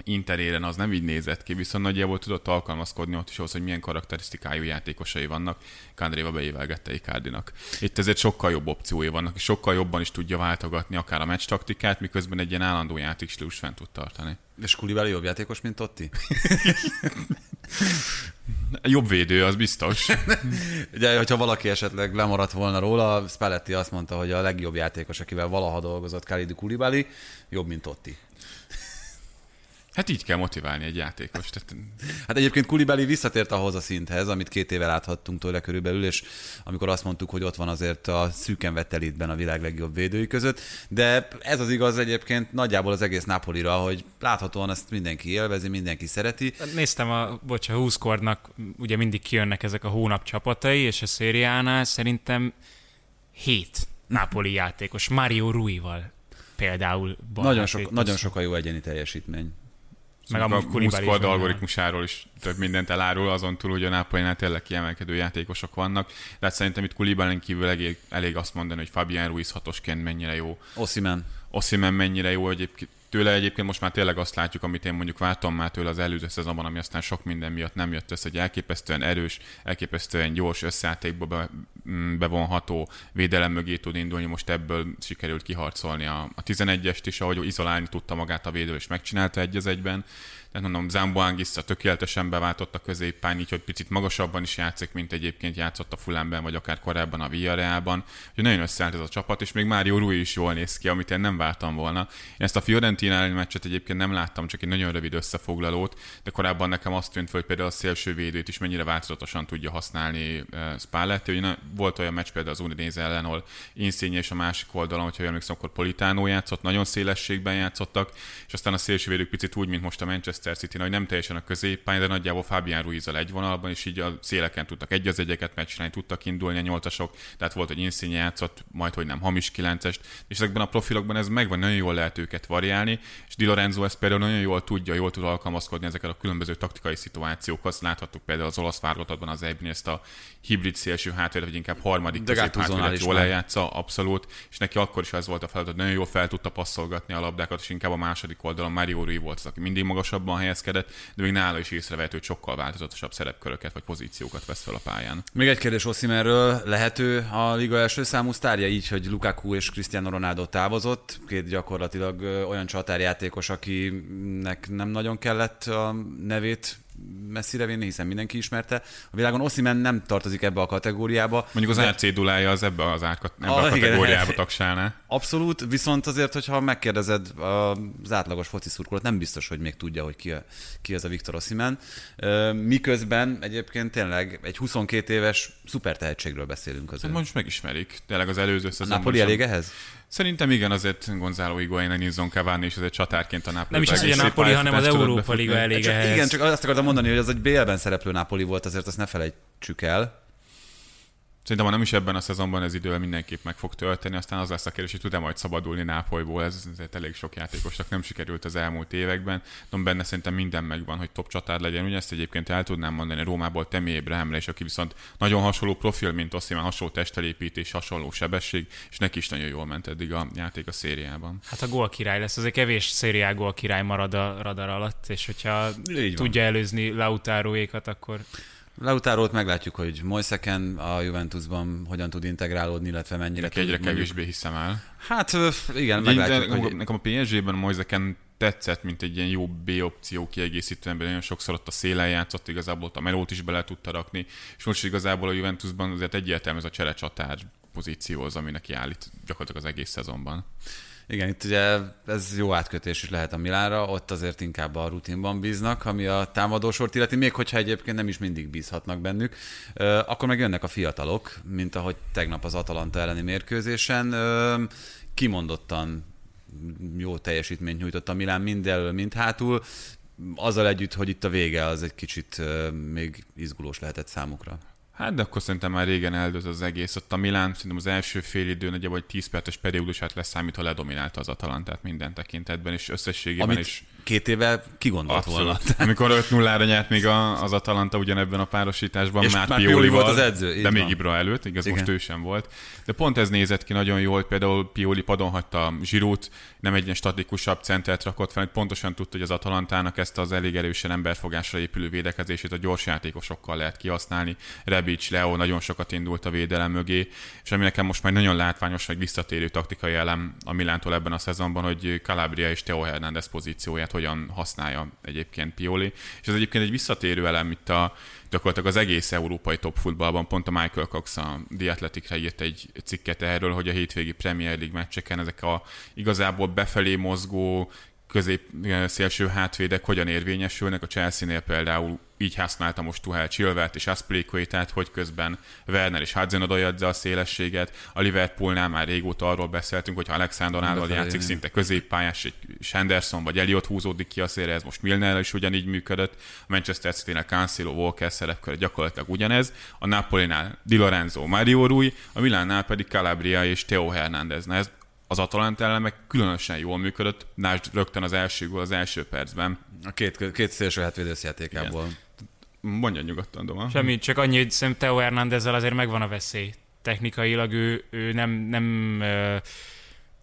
interéren az nem így nézett ki, viszont nagyjából tudott alkalmazkodni ott is ahhoz, hogy milyen karakterisztikájú játékosai vannak. Kandréva beévelgette Icardinak. Itt ezért sokkal jobb opciói vannak, és sokkal jobban is tudja váltogatni akár a meccs taktikát, miközben egy ilyen állandó játékstílus fent tud tartani. És Kulibáli jobb játékos, mint Totti? Jobb védő, az biztos. Ugye, hogyha valaki esetleg lemaradt volna róla, Spalletti azt mondta, hogy a legjobb játékos, akivel valaha dolgozott Khalid Kulibáli, jobb, mint Totti. Hát így kell motiválni egy játékost. Tehát... Hát egyébként Kulibeli visszatért ahhoz a szinthez, amit két éve láthattunk tőle körülbelül, és amikor azt mondtuk, hogy ott van azért a szűken vett elitben a világ legjobb védői között, de ez az igaz egyébként nagyjából az egész Napolira, hogy láthatóan ezt mindenki élvezi, mindenki szereti. Néztem a, bocs, a 20 kornak, ugye mindig kijönnek ezek a hónap csapatai, és a szériánál szerintem hét Napoli játékos, Mario Rui-val például. Nagyon, sok, nagyon sok a jó egyéni teljesítmény. Meg a Musquad algoritmusáról is több mindent elárul, azon túl, hogy a Nápolyánál tényleg kiemelkedő játékosok vannak. De hát szerintem itt Kulibálin kívül elég, elég azt mondani, hogy Fabian Ruiz hatosként mennyire jó. Osimen. Osimen mennyire jó egyébként. Tőle. Egyébként most már tényleg azt látjuk, amit én mondjuk vártam már tőle az előző szezonban, ami aztán sok minden miatt nem jött össze, hogy elképesztően erős, elképesztően gyors összeátékba be, mm, bevonható védelem mögé tud indulni, most ebből sikerült kiharcolni a, a 11-est is, ahogy izolálni tudta magát a védő, és megcsinálta egy az tehát mondom, Zamboangissa tökéletesen beváltott a középpány, így hogy picit magasabban is játszik, mint egyébként játszott a Fulhamben, vagy akár korábban a Villarrealban. Úgyhogy nagyon összeállt ez a csapat, és még Mário Rui is jól néz ki, amit én nem vártam volna. Én ezt a Fiorentina elleni meccset egyébként nem láttam, csak egy nagyon rövid összefoglalót, de korábban nekem azt tűnt, hogy például a szélső védőt is mennyire változatosan tudja használni uh, Spalletti. Ugye volt olyan meccs például az Udinese ellen, ahol Insigne és a másik oldalon, hogyha emlékszem, akkor Politánó játszott, nagyon szélességben játszottak, és aztán a szélső védők picit úgy, mint most a Manchester Manchester City, hogy nem teljesen a középpály, de nagyjából Fabián ruiz egy vonalban, és így a széleken tudtak egy az egyeket meccsinálni, tudtak indulni a nyolcasok, tehát volt, hogy Insigne játszott, majd, hogy nem hamis kilencest, és ezekben a profilokban ez megvan, nagyon jól lehet őket variálni, és Di Lorenzo ezt például nagyon jól tudja, jól tud alkalmazkodni ezeket a különböző taktikai szituációkhoz. Láthattuk például az olasz válogatotban az ebben ezt a hibrid szélső hátvéd, vagy inkább harmadik középhátvédet jól eljátsza, abszolút, és neki akkor is ez volt a feladat, nagyon jól fel tudta passzolgatni a labdákat, és inkább a második oldalon Mario Rui volt az, aki mindig magasabban helyezkedett, de még nála is észrevehető, hogy sokkal változatosabb szerepköröket vagy pozíciókat vesz fel a pályán. Még egy kérdés Osimerről, lehető a liga első számú sztárja így, hogy Lukaku és Cristiano Ronaldo távozott, két gyakorlatilag olyan csatárjátékos, akinek nem nagyon kellett a nevét messzire vinni, hiszen mindenki ismerte. A világon Oszimen nem tartozik ebbe a kategóriába. Mondjuk az de... dulája az ebbe, az árkat, ebbe a, a kategóriába tagsálná. Abszolút, viszont azért, hogyha megkérdezed az átlagos foci szurkolót, nem biztos, hogy még tudja, hogy ki, a, ki az a Viktor Oszimen. Miközben egyébként tényleg egy 22 éves szuper tehetségről beszélünk azért. Hát most megismerik. Tényleg az előző szezonban. Napoli elég ehhez? Szerintem igen, azért Gonzalo Higuain, Nilsson Cavani is azért csatárként a Napoli. Nem is az, hogy a Napoli, hanem az Európa Liga elég csak, ehhez. Igen, csak azt akartam mondani, hogy az egy BL-ben szereplő Napoli volt, azért azt ne felejtsük el. Szerintem ha nem is ebben a szezonban ez idővel mindenképp meg fog tölteni, aztán az lesz a kérdés, hogy tud-e majd szabadulni Nápolyból, ez, ez elég sok játékosnak nem sikerült az elmúlt években. De benne szerintem minden megvan, hogy top csatár legyen. Ugye ezt egyébként el tudnám mondani Rómából Temi Ébrahemre, és aki viszont nagyon hasonló profil, mint Oszimán, hasonló testelépítés, hasonló sebesség, és neki is nagyon jól ment eddig a játék a szériában. Hát a gól király lesz, azért kevés szériá gól király marad a radar alatt, és hogyha Így van. tudja előzni Lautáróékat, akkor Lautárót meglátjuk, hogy Moiseken a Juventusban hogyan tud integrálódni, illetve mennyire Neki egyre tud mondjuk- kevésbé hiszem el. Hát igen, meglátjuk, de hogy... Nekem a PSG-ben Moiseken tetszett, mint egy ilyen jó B opció kiegészítő ember, nagyon sokszor ott a szélen játszott, igazából ott a melót is bele tudta rakni, és most igazából a Juventusban azért egyértelmű ez a cserecsatár pozíció az, ami neki állít gyakorlatilag az egész szezonban. Igen, itt ugye ez jó átkötés is lehet a Milánra, ott azért inkább a rutinban bíznak, ami a támadósort illeti, még hogyha egyébként nem is mindig bízhatnak bennük. Akkor meg jönnek a fiatalok, mint ahogy tegnap az Atalanta elleni mérkőzésen. Kimondottan jó teljesítményt nyújtott a Milán mind elől, mind hátul. Azzal együtt, hogy itt a vége az egy kicsit még izgulós lehetett számukra. Hát, de akkor szerintem már régen eldőlt az egész. Ott a Milán szerintem az első fél idő nagyjából egy 10 perces periódusát leszámítva ledominálta az Atalantát minden tekintetben, és összességében Amit is két éve kigondolt volna. Amikor 5-0-ra nyert még a, az Atalanta ugyanebben a párosításban, És már Pioli volt az edző, így de még van. Ibra előtt, igaz, Igen. most ő sem volt. De pont ez nézett ki nagyon jól, például Pioli padon hagyta Zsirút, nem egy ilyen statikusabb centert rakott fel, pontosan tudta, hogy az Atalantának ezt az elég erősen emberfogásra épülő védekezését a gyors játékosokkal lehet kihasználni. Rebic, Leo nagyon sokat indult a védelem mögé, és ami nekem most már nagyon látványos, vagy visszatérő taktikai elem a Milántól ebben a szezonban, hogy Calabria és Teo Hernández pozícióját hogyan használja egyébként Pioli. És ez egyébként egy visszatérő elem itt a gyakorlatilag az egész európai top futballban. Pont a Michael Cox a The Athletic-re írt egy cikket erről, hogy a hétvégi Premier League meccseken ezek a igazából befelé mozgó közép szélső hátvédek hogyan érvényesülnek. A Chelsea-nél például így használta most Tuhel Chilvert és Aspilicuetát, hogy közben Werner és Hudson adja a szélességet. A Liverpoolnál már régóta arról beszéltünk, hogy ha Alexander Arnold játszik szinte középpályás, egy Sanderson vagy Elliot húzódik ki a szélre, ez most Milner is ugyanígy működött. A Manchester City-nél Cancelo, Walker szerepkör gyakorlatilag ugyanez. A Napolinál Di Lorenzo, Mario Rui, a Milánnál pedig Calabria és Theo Hernández. Na ez az Atalanta ellen meg különösen jól működött, Lásd rögtön az első gól az első percben. A két, két szélső hátvédősz játékából. Mondja nyugodtan, Doma. Semmi, csak annyi, hogy szerintem Teo Hernándezzel azért megvan a veszély. Technikailag ő, ő nem, nem ö,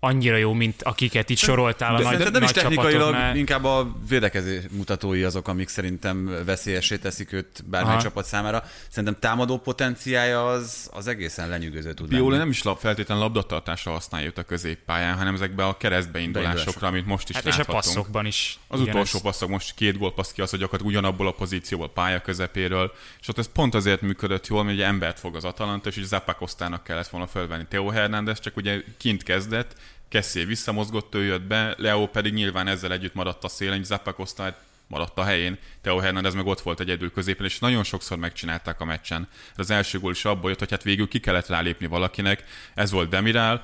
annyira jó, mint akiket itt soroltál a De nagy, nem is nagy technikailag, csapatoknál. inkább a védekezés mutatói azok, amik szerintem veszélyessé teszik őt bármely Aha. csapat számára. Szerintem támadó potenciája az, az egészen lenyűgöző tud lenni. nem is lap, feltétlenül labdatartásra használja őt a középpályán, hanem ezekbe a keresztbeindulásokra, amit most is Hát és a láthatunk. passzokban is. Az utolsó passzok most két gólpassz ki az, hogy gyakorlatilag ugyanabból a pozícióból pálya közepéről, és ott ez pont azért működött jól, mert ugye embert fog az Atalanta, és ugye Zappacosztának kellett volna fölvenni Theo Hernández, csak ugye kint kezdett, Kessé visszamozgott, ő jött be, Leo pedig nyilván ezzel együtt maradt a szélen, Zappacosztá maradt a helyén, Theo Hernández meg ott volt egyedül középen, és nagyon sokszor megcsinálták a meccsen. Az első gól is abból jött, hogy hát végül ki kellett rálépni valakinek, ez volt Demiral,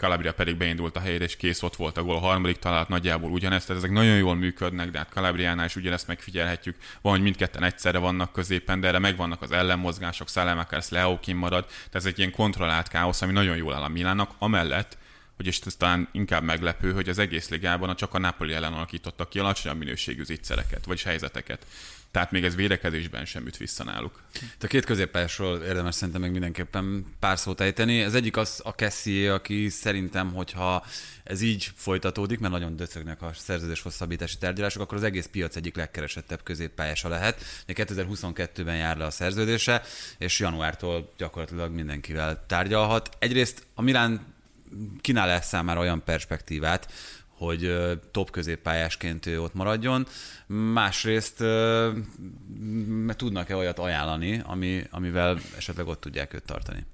Calabria pedig beindult a helyére, és kész ott volt a gól. A harmadik találat nagyjából ugyanezt, tehát ezek nagyon jól működnek, de hát Calabriánál is ugyanezt megfigyelhetjük. Van, hogy mindketten egyszerre vannak középen, de erre megvannak az ellenmozgások, Szelemakers, Leo kim marad, tehát ez egy ilyen kontrollált káosz, ami nagyon jól áll a Milánnak, amellett, hogy és ez talán inkább meglepő, hogy az egész ligában a csak a Napoli ellen alakítottak ki alacsonyabb minőségű zicsereket, vagy helyzeteket. Tehát még ez védekezésben sem üt vissza náluk. A két középpályásról érdemes szerintem meg mindenképpen pár szót ejteni. Az egyik az a Kessie, aki szerintem, hogyha ez így folytatódik, mert nagyon döcögnek a szerződés hosszabbítási tárgyalások, akkor az egész piac egyik legkeresettebb középpályása lehet. Ugye 2022-ben jár le a szerződése, és januártól gyakorlatilag mindenkivel tárgyalhat. Egyrészt a Milán kínál-e számára olyan perspektívát, hogy top középpályásként ő ott maradjon. Másrészt tudnak-e olyat ajánlani, ami, amivel esetleg ott tudják őt tartani?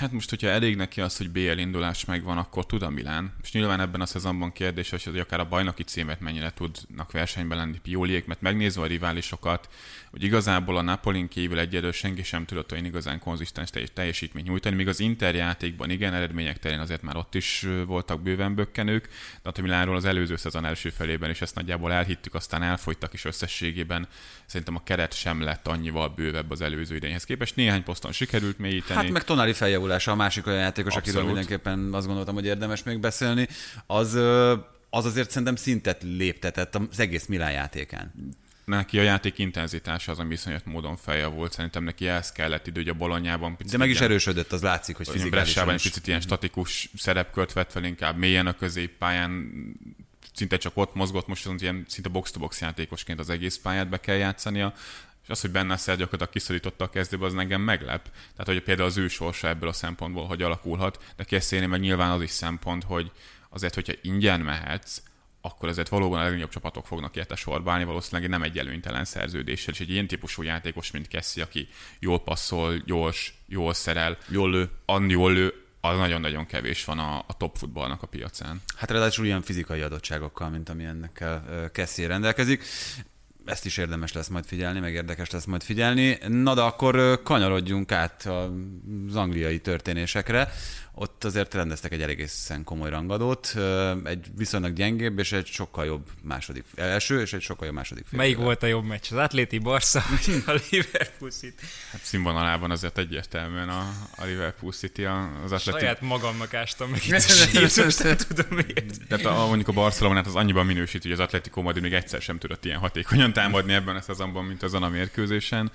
Hát most, hogyha elég neki az, hogy BL indulás megvan, akkor tud a Milán. És nyilván ebben a szezonban kérdés, hogy akár a bajnoki címet mennyire tudnak versenyben lenni Pioliék, mert megnézve a riválisokat, hogy igazából a Napolin kívül egyedül senki sem tudott olyan igazán konzisztens teljesítményt nyújtani, míg az Inter játékban igen, eredmények terén azért már ott is voltak bőven bökkenők, de a Milánról az előző szezon első felében is ezt nagyjából elhittük, aztán elfogytak is összességében. Szerintem a keret sem lett annyival bővebb az előző idényhez képest. Néhány poszton sikerült mélyíteni. Hát meg Tonali feljavulása, a másik olyan játékos, Abszolút. akiről mindenképpen azt gondoltam, hogy érdemes még beszélni, az az azért szerintem szintet léptetett az egész Milán játékán neki a játék intenzitása az, ami viszonyat módon feljavult. Szerintem neki ehhez kellett idő, hogy a bolonyában picit... De meg is erősödött, az látszik, hogy fizikálisan egy picit ilyen statikus szerepkört vett fel, inkább mélyen a középpályán, szinte csak ott mozgott, most az ilyen szinte box-to-box játékosként az egész pályát be kell játszania az, hogy benne Szer gyakorlatilag kiszorította a kezdőbe, az engem meglep. Tehát, hogy például az ő sorsa ebből a szempontból, hogy alakulhat, de Keszéni meg nyilván az is szempont, hogy azért, hogyha ingyen mehetsz, akkor ezért valóban a legnagyobb csapatok fognak érte sorba állni, valószínűleg nem egy előnytelen szerződéssel, és egy ilyen típusú játékos, mint Kessi, aki jól passzol, gyors, jól szerel, jól lő, annyi jól lő, az nagyon-nagyon kevés van a, a top futballnak a piacán. Hát ráadásul ilyen fizikai adottságokkal, mint amilyennek Kessi rendelkezik ezt is érdemes lesz majd figyelni, meg érdekes lesz majd figyelni. Na de akkor kanyarodjunk át az angliai történésekre ott azért rendeztek egy egészen komoly rangadót, egy viszonylag gyengébb és egy sokkal jobb második, első és egy sokkal jobb második fél. Melyik volt a jobb meccs? Az Atléti Barca vagy a Liverpool City? Hát színvonalában azért egyértelműen a, a Liverpool City az Atleti... Saját magamnak ástam meg itt a nem tudom miért. Tehát a, mondjuk a Barcelonát az annyiban minősít, hogy az Atletico Madrid még egyszer sem tudott ilyen hatékonyan támadni ebben a szezonban, mint azon a mérkőzésen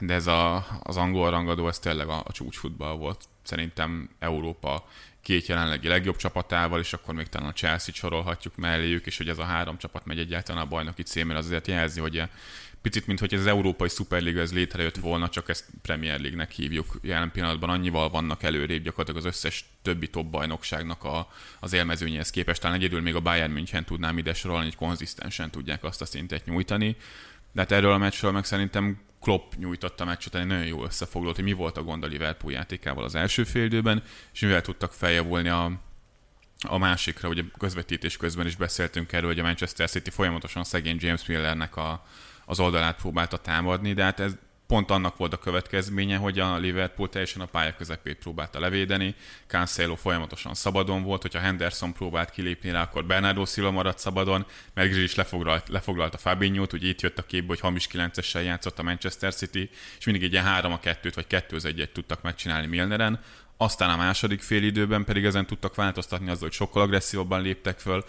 de ez a, az angol rangadó, ez tényleg a, a csúcsfutball volt. Szerintem Európa két jelenlegi legjobb csapatával, és akkor még talán a Chelsea sorolhatjuk melléjük, és hogy ez a három csapat megy egyáltalán a bajnoki címért, az azért jelzi, hogy picit, mint hogy az Európai Szuperliga ez létrejött volna, csak ezt Premier League-nek hívjuk. Jelen pillanatban annyival vannak előrébb gyakorlatilag az összes többi top bajnokságnak a, az élmezőnyéhez képest. Talán egyedül még a Bayern München tudnám ide sorolni, hogy konzisztensen tudják azt a szintet nyújtani. De hát erről a meccsről meg szerintem Klopp nyújtotta a meccset, egy nagyon jó összefoglalt, hogy mi volt a gond a Liverpool játékával az első félidőben, és mivel tudtak feljavulni a, a másikra, ugye közvetítés közben is beszéltünk erről, hogy a Manchester City folyamatosan szegény James Millernek a, az oldalát próbálta támadni, de hát ez pont annak volt a következménye, hogy a Liverpool teljesen a pálya közepét próbálta levédeni, Cancelo folyamatosan szabadon volt, hogyha Henderson próbált kilépni rá, akkor Bernardo Silva maradt szabadon, meg is lefoglalt, lefoglalt a Fabinho-t, hogy itt jött a képbe, hogy hamis 9 játszott a Manchester City, és mindig egy ilyen 3 a 2 vagy 2 az 1 tudtak megcsinálni Milneren, aztán a második fél időben pedig ezen tudtak változtatni azzal, hogy sokkal agresszívabban léptek föl.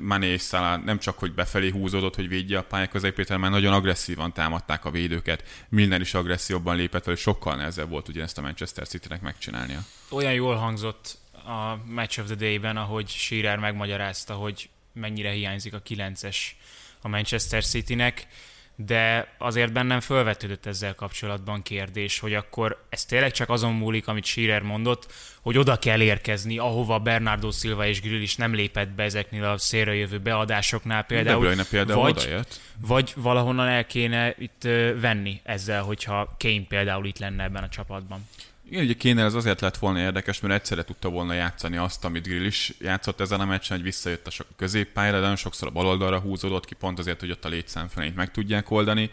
Mané és Salah nem csak, hogy befelé húzódott, hogy védje a pálya közepét, hanem nagyon agresszívan támadták a védőket. Minden is agresszívabban lépett fel, sokkal nehezebb volt ugye ezt a Manchester City-nek megcsinálnia. Olyan jól hangzott a Match of the Day-ben, ahogy Shearer megmagyarázta, hogy mennyire hiányzik a 9-es a Manchester City-nek de azért bennem felvetődött ezzel kapcsolatban kérdés, hogy akkor ez tényleg csak azon múlik, amit Shearer mondott, hogy oda kell érkezni, ahova Bernardo Silva és Grill is nem lépett be ezeknél a szélre jövő beadásoknál például. De például vagy, odajött. vagy valahonnan el kéne itt venni ezzel, hogyha Kane például itt lenne ebben a csapatban. Igen, ugye Kéne az azért lett volna érdekes, mert egyszerre tudta volna játszani azt, amit Grill is játszott ezen a meccsen, hogy visszajött a középpályára, de nagyon sokszor a baloldalra húzódott ki, pont azért, hogy ott a létszámfelényt meg tudják oldani.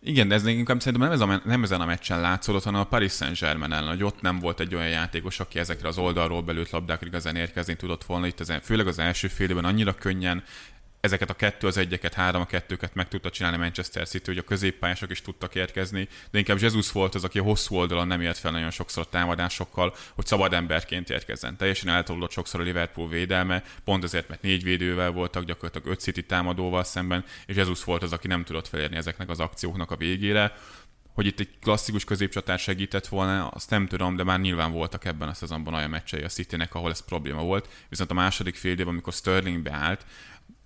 Igen, de ez inkább szerintem nem, ez a, nem ezen a meccsen látszódott, hanem a Paris Saint-Germain ellen, hogy ott nem volt egy olyan játékos, aki ezekre az oldalról belőtt labdákra igazán érkezni tudott volna. Itt az, főleg az első fél időben annyira könnyen ezeket a kettő az egyeket, három a kettőket meg tudta csinálni Manchester City, hogy a középpályások is tudtak érkezni, de inkább Jesus volt az, aki a hosszú oldalon nem ért fel nagyon sokszor a támadásokkal, hogy szabad emberként érkezzen. Teljesen eltolódott sokszor a Liverpool védelme, pont azért, mert négy védővel voltak, gyakorlatilag öt City támadóval szemben, és Jesus volt az, aki nem tudott felérni ezeknek az akcióknak a végére hogy itt egy klasszikus középcsatár segített volna, azt nem tudom, de már nyilván voltak ebben a szezonban olyan meccsei a Citynek, ahol ez probléma volt. Viszont a második fél évben, amikor Sterling beállt,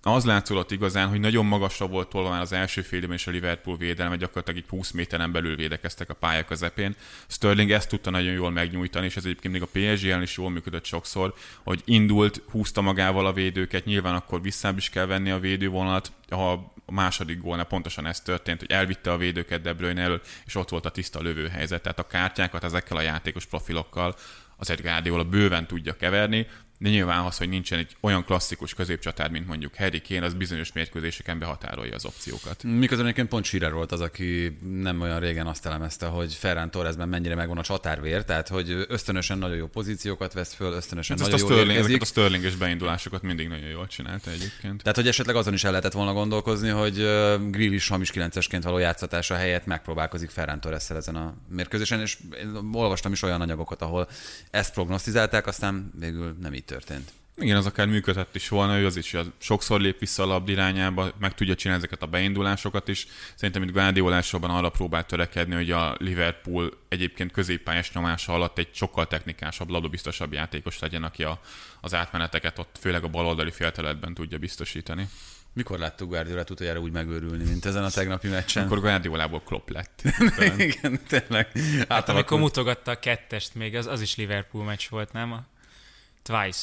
az látszódott igazán, hogy nagyon magasra volt tolva már az első fél és a Liverpool védelme, gyakorlatilag egy 20 méteren belül védekeztek a pálya közepén. Sterling ezt tudta nagyon jól megnyújtani, és ez egyébként még a psg en is jól működött sokszor, hogy indult, húzta magával a védőket, nyilván akkor visszább is kell venni a védővonalat, ha a második gólnál pontosan ez történt, hogy elvitte a védőket De Bruyne elől, és ott volt a tiszta lövőhelyzet. Tehát a kártyákat ezekkel a játékos profilokkal azért Guardiola bőven tudja keverni, de nyilván az, hogy nincsen egy olyan klasszikus középcsatár, mint mondjuk Harry Kane, az bizonyos mérkőzéseken behatárolja az opciókat. Miközben egyébként pont Shearer volt az, aki nem olyan régen azt elemezte, hogy Ferran Torresben mennyire megvan a csatárvér, tehát hogy ösztönösen nagyon jó pozíciókat vesz föl, ösztönösen hát nagyon a jól Sterling, a Sterlinges beindulásokat mindig nagyon jól csinálta egyébként. Tehát, hogy esetleg azon is el lehetett volna gondolkozni, hogy Grill is hamis 9-esként való játszatása helyett megpróbálkozik Ferran torres ezen a mérkőzésen, és olvastam is olyan anyagokat, ahol ezt prognosztizálták, aztán végül nem így történt. Igen, az akár működhet is volna, ő az is sokszor lép vissza a labd irányába, meg tudja csinálni ezeket a beindulásokat is. Szerintem itt Guardiolásban arra próbált törekedni, hogy a Liverpool egyébként középpályás nyomása alatt egy sokkal technikásabb, labdabiztosabb játékos legyen, aki a, az átmeneteket ott főleg a baloldali félteletben tudja biztosítani. Mikor láttuk Guardiolát utoljára úgy megőrülni, mint ezen a tegnapi meccsen? Akkor Guardiolából Klopp lett. Igen, tényleg. Hát amikor mutogatta a kettest még, az, az is Liverpool meccs volt, nem? A Twice.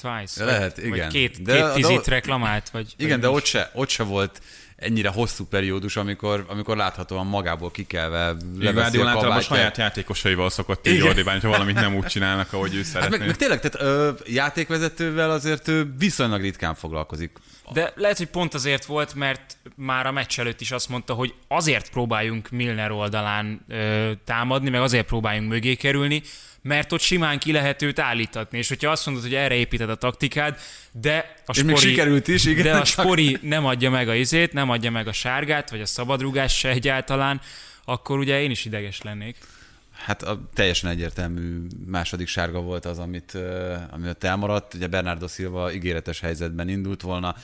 Twice. Lehet, vagy, igen. Vagy két, de, két tizit de, reklamált, vagy... Igen, vagy de ott se, ott se volt ennyire hosszú periódus, amikor, amikor láthatóan magából kikelve leveszi a kabátját. a saját játékosaival szokott így ordibálni, ha valamit nem úgy csinálnak, ahogy ő szeretné. Hát meg, meg tényleg, tehát ö, játékvezetővel azért ő viszonylag ritkán foglalkozik. De lehet, hogy pont azért volt, mert már a meccs előtt is azt mondta, hogy azért próbáljunk Milner oldalán ö, támadni, meg azért próbáljunk mögé kerülni, mert ott simán ki lehet őt állítatni. És hogyha azt mondod, hogy erre építed a taktikád, de a spori, sikerült is, igen, de a spori nem adja meg a izét, nem adja meg a sárgát, vagy a szabadrugás se egyáltalán, akkor ugye én is ideges lennék. Hát a teljesen egyértelmű második sárga volt az, amit, ami ott elmaradt. Ugye Bernardo Silva ígéretes helyzetben indult volna,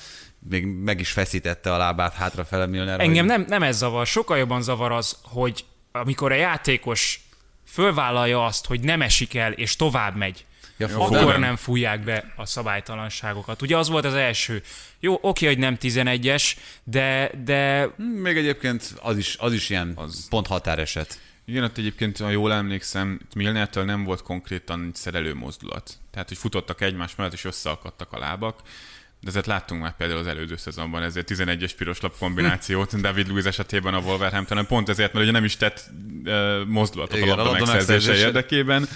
még meg is feszítette a lábát hátrafele Milner. Engem hogy... nem, nem ez zavar, sokkal jobban zavar az, hogy amikor a játékos fölvállalja azt, hogy nem esik el, és tovább megy, Ja, akkor nem. nem fújják be a szabálytalanságokat. Ugye az volt az első. Jó, oké, hogy nem 11-es, de... de... Még egyébként az is, az is ilyen az... pont határeset. Igen, ott egyébként, ha jól emlékszem, Milnertől nem volt konkrétan egy szerelő mozdulat. Tehát, hogy futottak egymás mellett, és összeakadtak a lábak de ezért láttunk már például az előző szezonban ezért 11-es piros lap kombinációt hm. David Luiz esetében a Wolverhampton, pont ezért, mert ugye nem is tett uh, mozdulatot igen, a labda, megszerzése érdekében.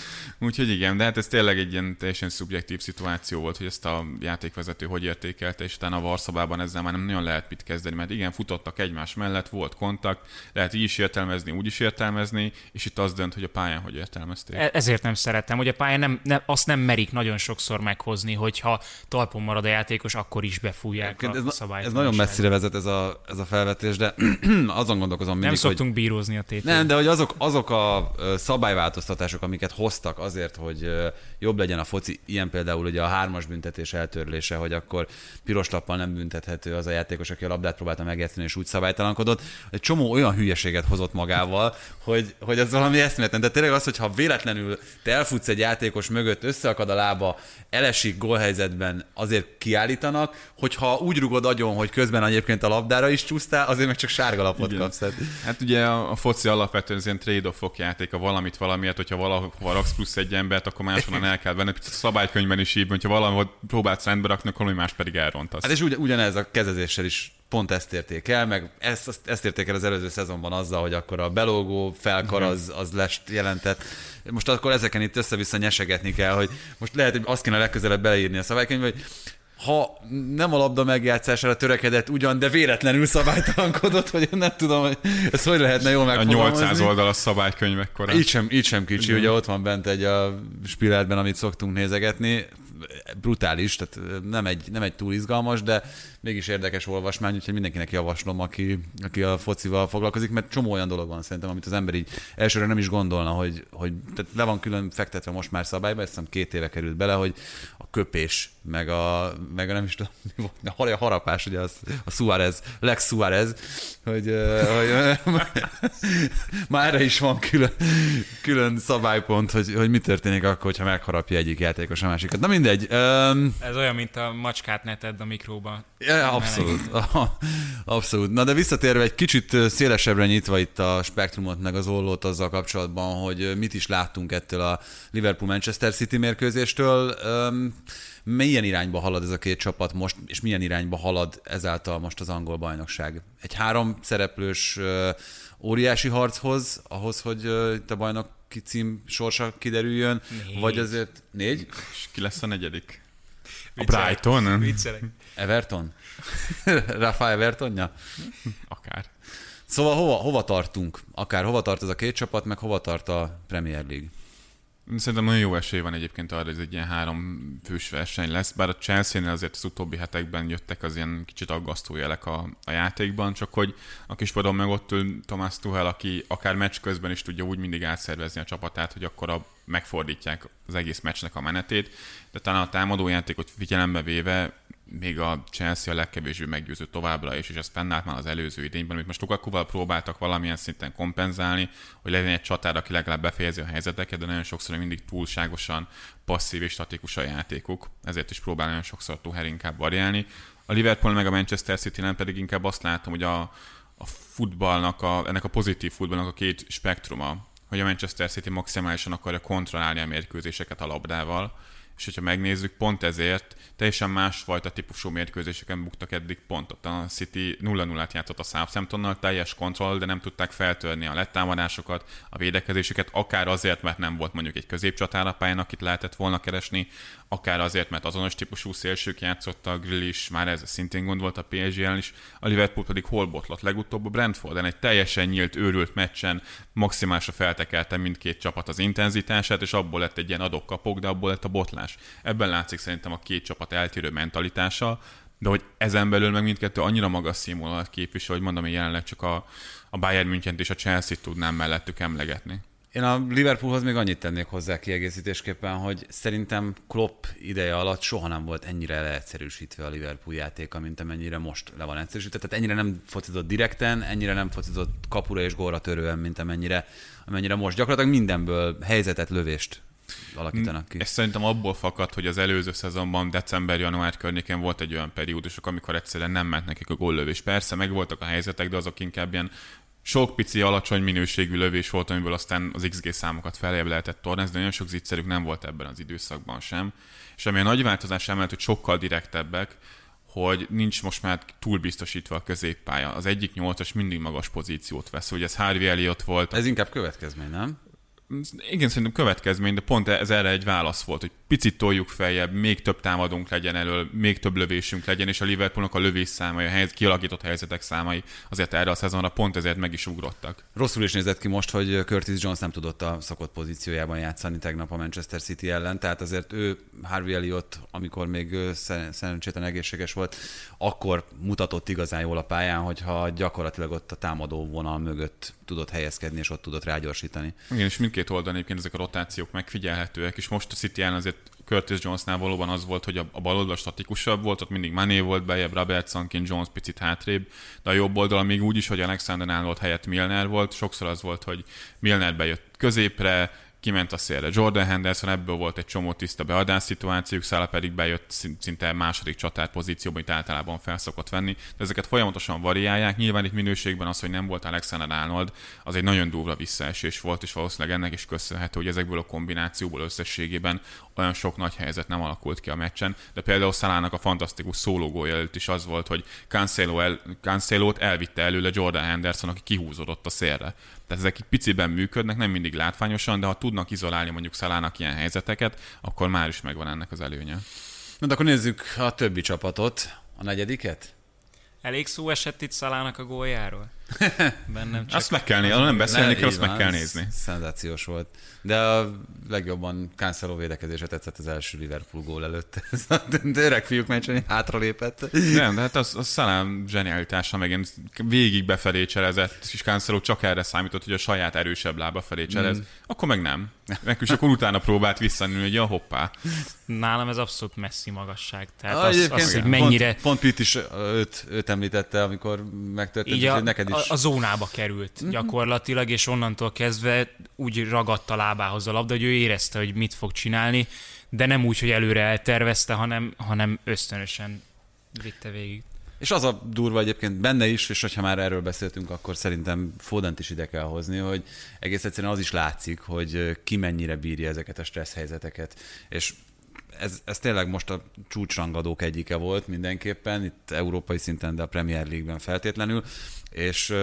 Úgyhogy igen, de hát ez tényleg egy ilyen teljesen szubjektív szituáció volt, hogy ezt a játékvezető hogy értékelte, és utána a Varszabában ezzel már nem nagyon lehet mit kezdeni, mert igen, futottak egymás mellett, volt kontakt, lehet így is értelmezni, úgy is értelmezni, és itt az dönt, hogy a pályán hogy értelmezték. E- ezért nem szeretem, hogy a pályán nem, nem, azt nem merik nagyon sokszor meghozni, hogyha talpon marad a játékos, akkor is befújják ez, a szabályt. Ez nagyon messzire vezet ez a, ez a felvetés, de azon gondolkozom mindig, Nem szoktunk hogy, bírózni a tétét. Nem, de hogy azok, azok a szabályváltoztatások, amiket hoztak azért, hogy jobb legyen a foci, ilyen például ugye a hármas büntetés eltörlése, hogy akkor piros lappal nem büntethető az a játékos, aki a labdát próbálta megjátszani és úgy szabálytalankodott. Egy csomó olyan hülyeséget hozott magával, hogy, hogy ez valami eszméletlen. De tényleg az, hogy ha véletlenül te elfutsz egy játékos mögött, összeakad a lába, elesik gólhelyzetben, azért kiállítanak, hogyha úgy rugod agyon, hogy közben egyébként a labdára is csúsztál, azért meg csak sárga lapot kapsz. Hát ugye a, a foci alapvetően az ilyen trade-offok játéka, valamit valamiért, hogyha valahova raksz plusz egy embert, akkor máshonnan el kell venni. A szabálykönyvben is így, hogyha valahol próbálsz rendbe rakni, akkor más pedig elrontasz. Hát és ugy, ugyanez a kezezéssel is pont ezt érték el, meg ezt, ezt érték el az előző szezonban azzal, hogy akkor a belógó felkar az, az lest jelentett. Most akkor ezeken itt össze-vissza nyesegetni kell, hogy most lehet, hogy azt kéne legközelebb beleírni a szabálykönyvbe, hogy ha nem a labda megjátszására törekedett ugyan, de véletlenül szabálytalankodott, hogy nem tudom, hogy ez hogy lehetne jól megfogalmazni. A 800 oldalas szabálykkönyv ekkora. Így sem, így sem kicsi, ugye ott van bent egy a spirálben, amit szoktunk nézegetni, brutális, tehát nem egy, nem egy túl izgalmas, de mégis érdekes olvasmány, úgyhogy mindenkinek javaslom, aki, aki a focival foglalkozik, mert csomó olyan dolog van szerintem, amit az ember így elsőre nem is gondolna, hogy, hogy tehát le van külön fektetve most már szabályba, ezt két éve került bele, hogy a köpés, meg a, meg a nem is tudom, a harapás, ugye az, a Suarez, Lex Suarez, hogy, hogy már erre is van külön, külön szabálypont, hogy, hogy mi történik akkor, hogyha megharapja egyik játékos a másikat. Na mindegy. Um, Ez olyan, mint a macskát neted a mikróba. Abszolút. abszolút. Na de visszatérve egy kicsit szélesebbre nyitva itt a spektrumot meg az ollót azzal kapcsolatban, hogy mit is láttunk ettől a Liverpool-Manchester City mérkőzéstől. Milyen irányba halad ez a két csapat most, és milyen irányba halad ezáltal most az angol bajnokság? Egy három szereplős óriási harchoz, ahhoz, hogy itt a bajnok cím sorsa kiderüljön, négy. vagy azért négy? És ki lesz a negyedik? A Brighton? Viccelek. Everton? Rafa Evertonja? Akár. Szóval hova, hova tartunk? Akár hova tart ez a két csapat, meg hova tart a Premier League? Szerintem nagyon jó esély van egyébként arra, hogy ez egy ilyen három fős verseny lesz, bár a Chelsea-nél azért az utóbbi hetekben jöttek az ilyen kicsit aggasztó jelek a, a játékban, csak hogy a kispadon meg ott ül Thomas Tuchel, aki akár meccs közben is tudja úgy mindig átszervezni a csapatát, hogy akkor a, megfordítják az egész meccsnek a menetét, de talán a támadójátékot figyelembe véve még a Chelsea a legkevésbé meggyőző továbbra is, és ez fennállt már az előző idényben, amit most Lukakuval próbáltak valamilyen szinten kompenzálni, hogy legyen egy csatár, aki legalább befejezi a helyzeteket, de nagyon sokszor mindig túlságosan passzív és statikus a játékuk, ezért is próbál nagyon sokszor Tuchel inkább variálni. A Liverpool meg a Manchester city nem pedig inkább azt látom, hogy a, a futballnak, a, ennek a pozitív futballnak a két spektruma, hogy a Manchester City maximálisan akarja kontrollálni a mérkőzéseket a labdával, és hogyha megnézzük, pont ezért teljesen másfajta típusú mérkőzéseken buktak eddig pontot. A City 0-0-át játszott a Southamptonnal, teljes kontroll, de nem tudták feltörni a lettámadásokat, a védekezéseket, akár azért, mert nem volt mondjuk egy középcsatár a pályán, akit lehetett volna keresni, akár azért, mert azonos típusú szélsők a Grill is, már ez szintén gond volt a PSG-en is, a Liverpool pedig hol botlott legutóbb a Brentforden, egy teljesen nyílt, őrült meccsen maximálisra feltekelte mindkét csapat az intenzitását, és abból lett egy ilyen adok-kapok, de abból lett a botlás. Ebben látszik szerintem a két csapat eltérő mentalitása, de hogy ezen belül meg mindkettő annyira magas színvonalat képvisel, hogy mondom, hogy jelenleg csak a, a Bayern München és a Chelsea-t tudnám mellettük emlegetni. Én a Liverpoolhoz még annyit tennék hozzá kiegészítésképpen, hogy szerintem Klopp ideje alatt soha nem volt ennyire leegyszerűsítve a Liverpool játéka, mint amennyire most le van egyszerűsítve. Tehát ennyire nem focizott direkten, ennyire nem focizott kapura és góra törően, mint amennyire, amennyire most. Gyakorlatilag mindenből helyzetet, lövést alakítanak ki. És szerintem abból fakad, hogy az előző szezonban december-január környékén volt egy olyan periódusok, amikor egyszerűen nem ment nekik a góllövés. Persze, meg voltak a helyzetek, de azok inkább ilyen sok pici, alacsony minőségű lövés volt, amiből aztán az XG számokat feljebb lehetett tornázni, de nagyon sok zicserük nem volt ebben az időszakban sem. És ami a nagy változás emellett, hogy sokkal direktebbek, hogy nincs most már túl biztosítva a középpálya. Az egyik nyolcas mindig magas pozíciót vesz, hogy ez Harvey Elliot volt. Ez inkább következmény, nem? Igen, szerintem következmény, de pont ez erre egy válasz volt, hogy picit toljuk feljebb, még több támadunk legyen elől, még több lövésünk legyen, és a Liverpoolnak a lövés számai, a helyzet, kialakított helyzetek számai azért erre a szezonra pont ezért meg is ugrottak. Rosszul is nézett ki most, hogy Curtis Jones nem tudott a szokott pozíciójában játszani tegnap a Manchester City ellen, tehát azért ő Harvey Elliot, amikor még szerencsétlen egészséges volt, akkor mutatott igazán jól a pályán, hogyha gyakorlatilag ott a támadó vonal mögött tudott helyezkedni, és ott tudott rágyorsítani. Igen, és mindkét oldalon egyébként ezek a rotációk megfigyelhetőek, és most a City ellen azért Curtis Jonesnál valóban az volt, hogy a, a bal oldal statikusabb volt, ott mindig Mané volt bejebb, Robertsonként Jones picit hátrébb, de a jobb oldal még úgy is, hogy Alexander Arnold helyett Milner volt, sokszor az volt, hogy Milner bejött középre, kiment a szélre Jordan Henderson, ebből volt egy csomó tiszta beadás szituációk, Szála pedig bejött szinte második csatár pozícióba, amit általában felszokott venni, de ezeket folyamatosan variálják. Nyilván itt minőségben az, hogy nem volt Alexander Arnold, az egy nagyon durva visszaesés volt, és valószínűleg ennek is köszönhető, hogy ezekből a kombinációból összességében olyan sok nagy helyzet nem alakult ki a meccsen, de például Szalának a fantasztikus szólógója előtt is az volt, hogy Cancelo el, Cancelo-t elvitte előle Jordan Henderson, aki kihúzódott a szélre. Tehát ezek egy piciben működnek, nem mindig látványosan, de ha tudnak izolálni mondjuk Szalának ilyen helyzeteket, akkor már is megvan ennek az előnye. Na, de akkor nézzük a többi csapatot, a negyediket. Elég szó esett itt Szalának a góljáról? Bennem csak... Azt meg kell nézni, nem beszélni kell, azt meg kell nézni. Szenzációs volt. De a legjobban Cancelo védekezése tetszett az első Liverpool gól előtt. Ez a öreg fiúk meccsen hátralépett. Nem, de hát az, az Szalám zsenialitása megint végig befelé cselezett, és Cancelo csak erre számított, hogy a saját erősebb lába felé cselez. Mm. Akkor meg nem. Nekünk is akkor utána próbált visszanülni, hogy a hoppá. Nálam ez abszolút messzi magasság. Tehát ah, az, az, hogy mennyire... Pont, pont Pitt is őt, őt említette, amikor megtörtént, Így a, hogy neked is a, a zónába került mm-hmm. gyakorlatilag, és onnantól kezdve úgy ragadt a lábához a labda, hogy ő érezte, hogy mit fog csinálni, de nem úgy, hogy előre eltervezte, hanem, hanem ösztönösen vitte végig. És az a durva egyébként benne is, és hogyha már erről beszéltünk, akkor szerintem Fodent is ide kell hozni, hogy egész egyszerűen az is látszik, hogy ki mennyire bírja ezeket a stressz helyzeteket. És ez, ez tényleg most a csúcsrangadók egyike volt mindenképpen, itt európai szinten, de a Premier League-ben feltétlenül, és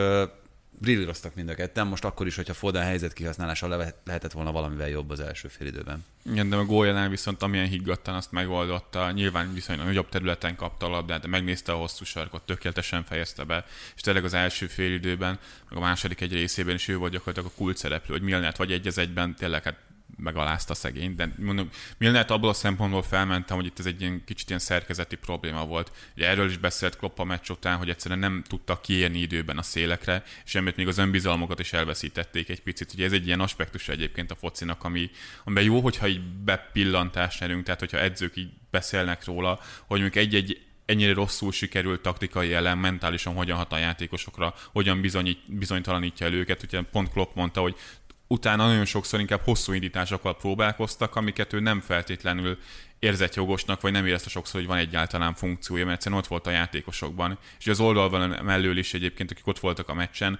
brillíroztak mind a ketten, most akkor is, hogyha Foden helyzet kihasználása le- lehetett volna valamivel jobb az első fél időben. Igen, de a góljánál viszont amilyen higgadtan azt megoldotta, nyilván viszonylag nagyobb területen kapta a labdát, de megnézte a hosszú sarkot, tökéletesen fejezte be, és tényleg az első fél időben, meg a második egy részében is ő volt gyakorlatilag a kult szereplő, hogy Milnert vagy egy egyben tényleg hát megalázta szegény, de mondom, Milnert abból a szempontból felmentem, hogy itt ez egy ilyen kicsit ilyen szerkezeti probléma volt. Ugye erről is beszélt Klopp a meccs után, hogy egyszerűen nem tudtak kiérni időben a szélekre, és emiatt még az önbizalmokat is elveszítették egy picit. Ugye ez egy ilyen aspektus egyébként a focinak, ami, amiben jó, hogyha így bepillantást nyerünk, tehát hogyha edzők így beszélnek róla, hogy mondjuk egy-egy ennyire rosszul sikerült taktikai ellen, mentálisan hogyan hat a játékosokra, hogyan bizonyít, bizonytalanítja el őket. Ugye pont Klopp mondta, hogy utána nagyon sokszor inkább hosszú indításokkal próbálkoztak, amiket ő nem feltétlenül érzett jogosnak, vagy nem érezte sokszor, hogy van egyáltalán funkciója, mert egyszerűen ott volt a játékosokban. És az oldalban mellől is egyébként, akik ott voltak a meccsen,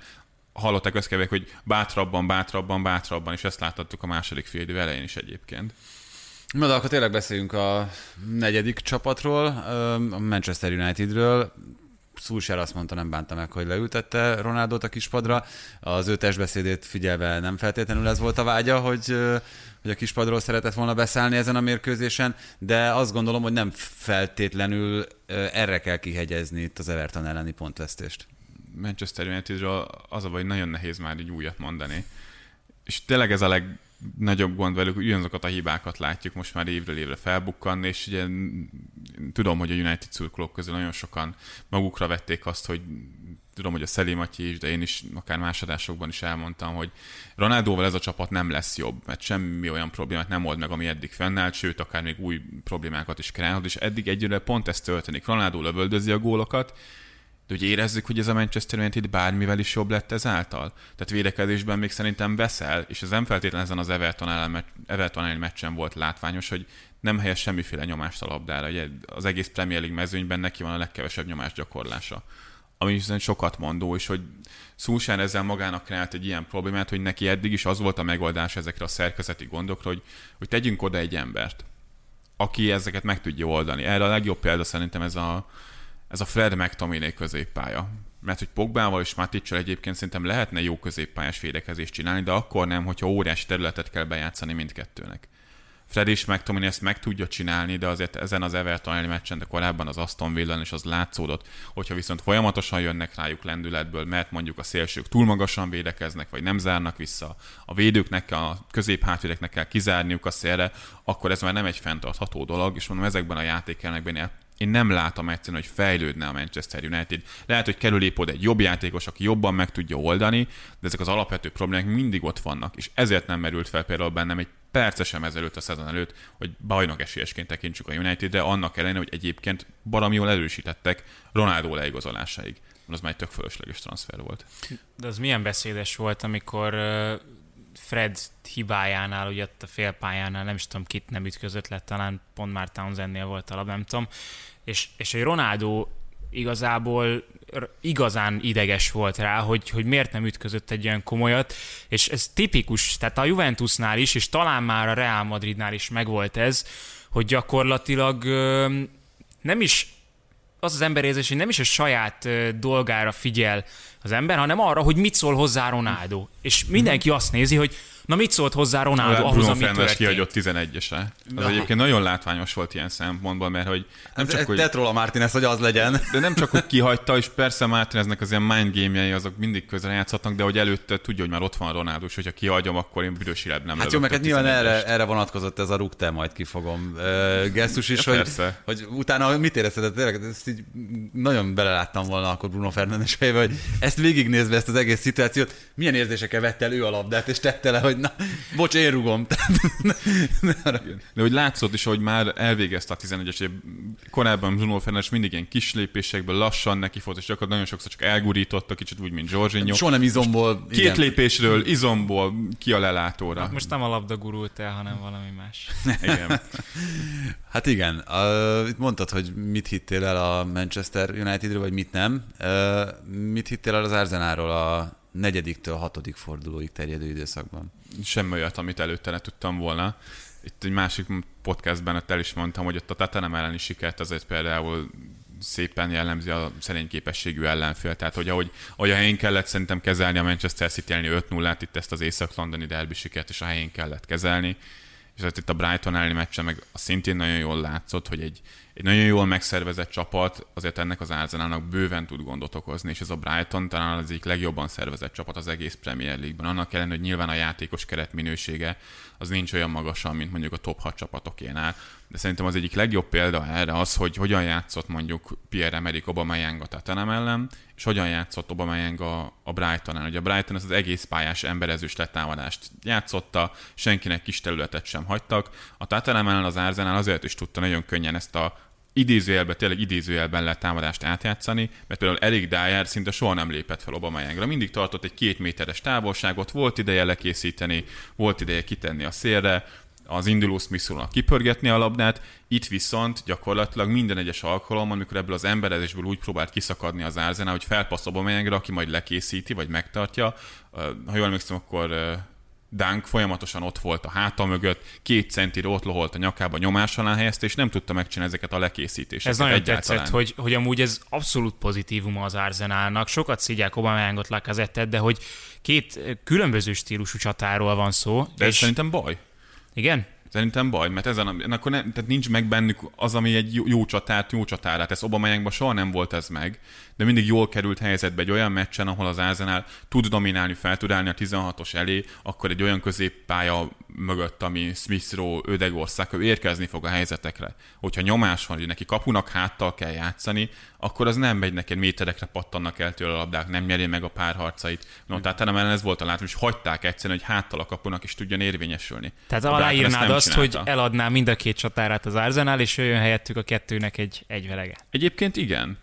hallották azt kevek, hogy bátrabban, bátrabban, bátrabban, és ezt láthattuk a második fél idő elején is egyébként. Na de akkor tényleg beszéljünk a negyedik csapatról, a Manchester Unitedről. Szulsár azt mondta, nem bánta meg, hogy leültette Ronaldot a kispadra. Az ő testbeszédét figyelve nem feltétlenül ez volt a vágya, hogy, hogy a kispadról szeretett volna beszállni ezen a mérkőzésen, de azt gondolom, hogy nem feltétlenül erre kell kihegyezni itt az Everton elleni pontvesztést. Manchester Unitedről az a baj, nagyon nehéz már így újat mondani. És tényleg ez a leg, nagyobb gond velük, ugyanazokat a hibákat látjuk most már évről évre felbukkanni, és ugye tudom, hogy a United szurkolók közül nagyon sokan magukra vették azt, hogy tudom, hogy a Szeli Matyi is, de én is akár másodásokban is elmondtam, hogy Ronaldóval ez a csapat nem lesz jobb, mert semmi olyan problémát nem old meg, ami eddig fennállt, sőt, akár még új problémákat is kreálhat, és eddig egyre pont ez történik. Ronaldo lövöldözi a gólokat, de hogy érezzük, hogy ez a Manchester United bármivel is jobb lett ezáltal? Tehát védekezésben még szerintem veszel, és ez nem feltétlenül ezen az Everton ellen, Everton ellen meccsen volt látványos, hogy nem helyez semmiféle nyomást a labdára. Ugye az egész Premier League mezőnyben neki van a legkevesebb nyomás gyakorlása. Ami viszont sokat mondó, és hogy Szúsán ezzel magának kreált egy ilyen problémát, hogy neki eddig is az volt a megoldás ezekre a szerkezeti gondokra, hogy, hogy tegyünk oda egy embert, aki ezeket meg tudja oldani. Erre a legjobb példa szerintem ez a, ez a Fred McTominay középpálya. Mert hogy Pogbával és Maticsal egyébként szerintem lehetne jó középpályás védekezést csinálni, de akkor nem, hogyha óriási területet kell bejátszani mindkettőnek. Fred is McTominay ezt meg tudja csinálni, de azért ezen az Everton elleni meccsen, de korábban az Aston Villa és az látszódott, hogyha viszont folyamatosan jönnek rájuk lendületből, mert mondjuk a szélsők túl magasan védekeznek, vagy nem zárnak vissza, a védőknek, a középhátvédeknek kell kizárniuk a szélre, akkor ez már nem egy fenntartható dolog, és mondom, ezekben a játékelmekben én nem látom egyszerűen, hogy fejlődne a Manchester United. Lehet, hogy kerül épp egy jobb játékos, aki jobban meg tudja oldani, de ezek az alapvető problémák mindig ott vannak, és ezért nem merült fel például bennem egy percesem ezelőtt a szezon előtt, hogy bajnok esélyesként tekintsük a United, de annak ellenére, hogy egyébként barom jól erősítettek Ronaldo leigazolásáig. Az már egy tök fölösleges transfer volt. De az milyen beszédes volt, amikor Fred hibájánál, ugye ott a félpályánál, nem is tudom, kit nem ütközött le, talán pont már Townsendnél volt a lab, nem tudom, és, és egy Ronaldo igazából igazán ideges volt rá, hogy, hogy miért nem ütközött egy olyan komolyat, és ez tipikus, tehát a Juventusnál is, és talán már a Real Madridnál is megvolt ez, hogy gyakorlatilag nem is az az emberérzés, hogy nem is a saját dolgára figyel az ember, hanem arra, hogy mit szól hozzá Ronaldo. És mindenki azt nézi, hogy Na mit szólt hozzá Ronaldo ahhoz, Bruno amit történt? kihagyott 11-ese. Az ja. egyébként nagyon látványos volt ilyen szempontból, mert hogy nem ez, csak, hogy... Tett róla Martinez, hogy az legyen. De nem csak, hogy kihagyta, és persze Martineznek az ilyen mind game azok mindig közre játszhatnak, de hogy előtte tudja, hogy már ott van Ronaldo, és hogyha kihagyom, akkor én büdös nem Hát jó, meg hát nyilván erre, erre vonatkozott ez a rúgte, majd kifogom uh, gesztus is, ja, hogy, persze. hogy, utána mit érezted, tényleg ezt így nagyon beleláttam volna akkor Bruno Fernandes fejbe, hogy ezt végignézve ezt az egész szituációt, milyen érzésekkel vette el ő a labdát, és tette le, hogy hogy na, bocs, én rugom. De hogy látszott is, hogy már elvégezte a 11-es, korábban Bruno Fernandes mindig ilyen kis lépésekből lassan neki volt, és csak nagyon sokszor csak elgurította, kicsit úgy, mint Jorginho. Soha nem izomból. Két igen. lépésről, izomból ki a lelátóra. Hát most nem a labda gurult el, hanem valami más. igen. Hát igen, uh, itt mondtad, hogy mit hittél el a Manchester Unitedről, vagy mit nem. Uh, mit hittél el az Arsenalról a negyediktől hatodik fordulóig terjedő időszakban. Semmi olyat, amit előtte ne tudtam volna. Itt egy másik podcastben ott el is mondtam, hogy ott a Tatanem elleni sikert azért például szépen jellemzi a szerény képességű ellenfél. Tehát, hogy ahogy, ahogy a helyén kellett szerintem kezelni a Manchester City 5-0-át, itt ezt az észak-londoni derby sikert is a helyén kellett kezelni. És hát itt a Brighton elleni meccsen meg a szintén nagyon jól látszott, hogy egy, egy nagyon jól megszervezett csapat azért ennek az Arsenalnak bőven tud gondot okozni, és ez a Brighton talán az egyik legjobban szervezett csapat az egész Premier League-ben. Annak ellenére, hogy nyilván a játékos keret minősége az nincs olyan magasan, mint mondjuk a top 6 csapatokénál, de szerintem az egyik legjobb példa erre az, hogy hogyan játszott mondjuk Pierre-Emerick Aubameyang a Tottenham ellen, és hogyan játszott Aubameyang a, a Brighton ellen. Ugye a Brighton az, az egész pályás emberezős letámadást játszotta, senkinek kis területet sem hagytak. A Tottenham ellen az Arsenal azért is tudta nagyon könnyen ezt a idézőjelben, tényleg idézőjelben lehet támadást átjátszani, mert például Erik Dyer szinte soha nem lépett fel Obameyangra. Mindig tartott egy két méteres távolságot, volt ideje lekészíteni, volt ideje kitenni a szélre, az induló smith kipörgetni a labdát, itt viszont gyakorlatilag minden egyes alkalom, amikor ebből az emberezésből úgy próbált kiszakadni az Arsenal, hogy felpassz Aubameyangra, aki majd lekészíti, vagy megtartja. Ha jól emlékszem, akkor Dunk folyamatosan ott volt a háta mögött, két centire ott loholt a nyakába nyomás alá helyezte, és nem tudta megcsinálni ezeket a lekészítéseket. Ez nagyon egyáltalán. tetszett, hogy, hogy amúgy ez abszolút pozitívum az Arsenalnak. Sokat szidják Obameyangot, Lacazettet, de hogy két különböző stílusú csatáról van szó. De és... ez szerintem baj. Igen? Szerintem baj, mert ezen, akkor nem, tehát nincs meg bennük az, ami egy jó, jó csatárt, jó csatárát. Ez Obama soha nem volt ez meg, de mindig jól került helyzetbe egy olyan meccsen, ahol az Arsenal tud dominálni, fel tud állni a 16-os elé, akkor egy olyan középpálya mögött, ami Smith Rowe, Ödegor, ő érkezni fog a helyzetekre. Hogyha nyomás van, hogy neki kapunak háttal kell játszani, akkor az nem megy neked méterekre pattannak el tőle a labdák, nem nyeri meg a párharcait. No, tehát nem ez volt a látom, és hagyták egyszerűen, hogy háttal a kapunak is tudjon érvényesülni. Tehát aláírnád azt, csinálta. hogy eladná mind a két csatárát az Arsenal, és jöjjön helyettük a kettőnek egy egyvelege. Egyébként igen.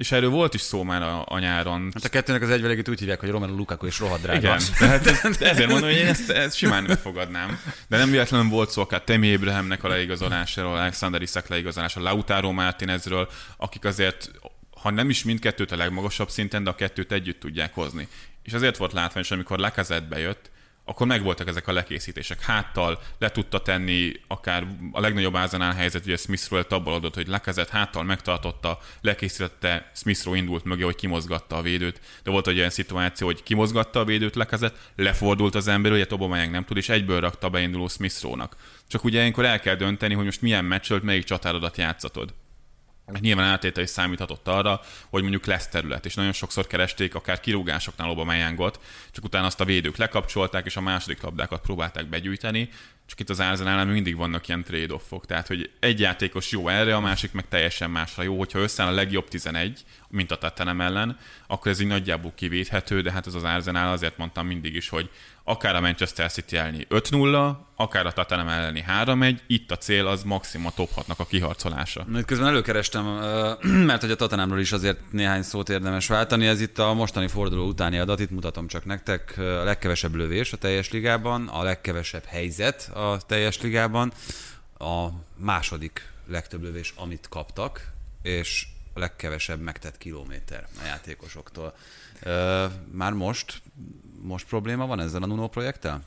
És erről volt is szó már a, a nyáron. Hát a kettőnek az egyvelegét úgy hívják, hogy Romelu Lukaku és rohadt drága. Igen, tehát ezért mondom, hogy én ezt, ezt simán befogadnám. De nem véletlenül volt szó akár Temi Abrahamnek a leigazolásáról, Alexander Isak leigazolásáról, Lautaro Martinezről, akik azért, ha nem is mindkettőt a legmagasabb szinten, de a kettőt együtt tudják hozni. És azért volt látványos, amikor Lacazette bejött, akkor megvoltak ezek a lekészítések. Háttal le tudta tenni akár a legnagyobb ázanál helyzet, ugye Smithről abból adott, hogy lekezett háttal megtartotta, lekészítette, Smithról indult mögé, hogy kimozgatta a védőt. De volt egy olyan szituáció, hogy kimozgatta a védőt, lekezett, lefordult az ember, ugye Tobomayang nem tud, és egyből rakta beinduló Smithrónak. Csak ugye ilyenkor el kell dönteni, hogy most milyen meccsölt, melyik csatárodat játszatod. Mert nyilván átétel is számíthatott arra, hogy mondjuk lesz terület, és nagyon sokszor keresték akár kirúgásoknál Obameyangot, csak utána azt a védők lekapcsolták, és a második labdákat próbálták begyűjteni, csak itt az Arsenal mindig vannak ilyen trade-offok, tehát hogy egy játékos jó erre, a másik meg teljesen másra jó, hogyha összeáll a legjobb 11, mint a Tottenham ellen, akkor ez így nagyjából kivéthető, de hát ez az Arsenal azért mondtam mindig is, hogy akár a Manchester City elni 5-0, akár a Tottenham elleni 3-1, itt a cél az maximum a top 6-nak a kiharcolása. Itt közben előkerestem, mert hogy a Tottenhamról is azért néhány szót érdemes váltani, ez itt a mostani forduló utáni adat, itt mutatom csak nektek, a legkevesebb lövés a teljes ligában, a legkevesebb helyzet a teljes ligában, a második legtöbb lövés, amit kaptak, és a legkevesebb megtett kilométer a játékosoktól. Már most most probléma van ezzel a Nuno projekttel?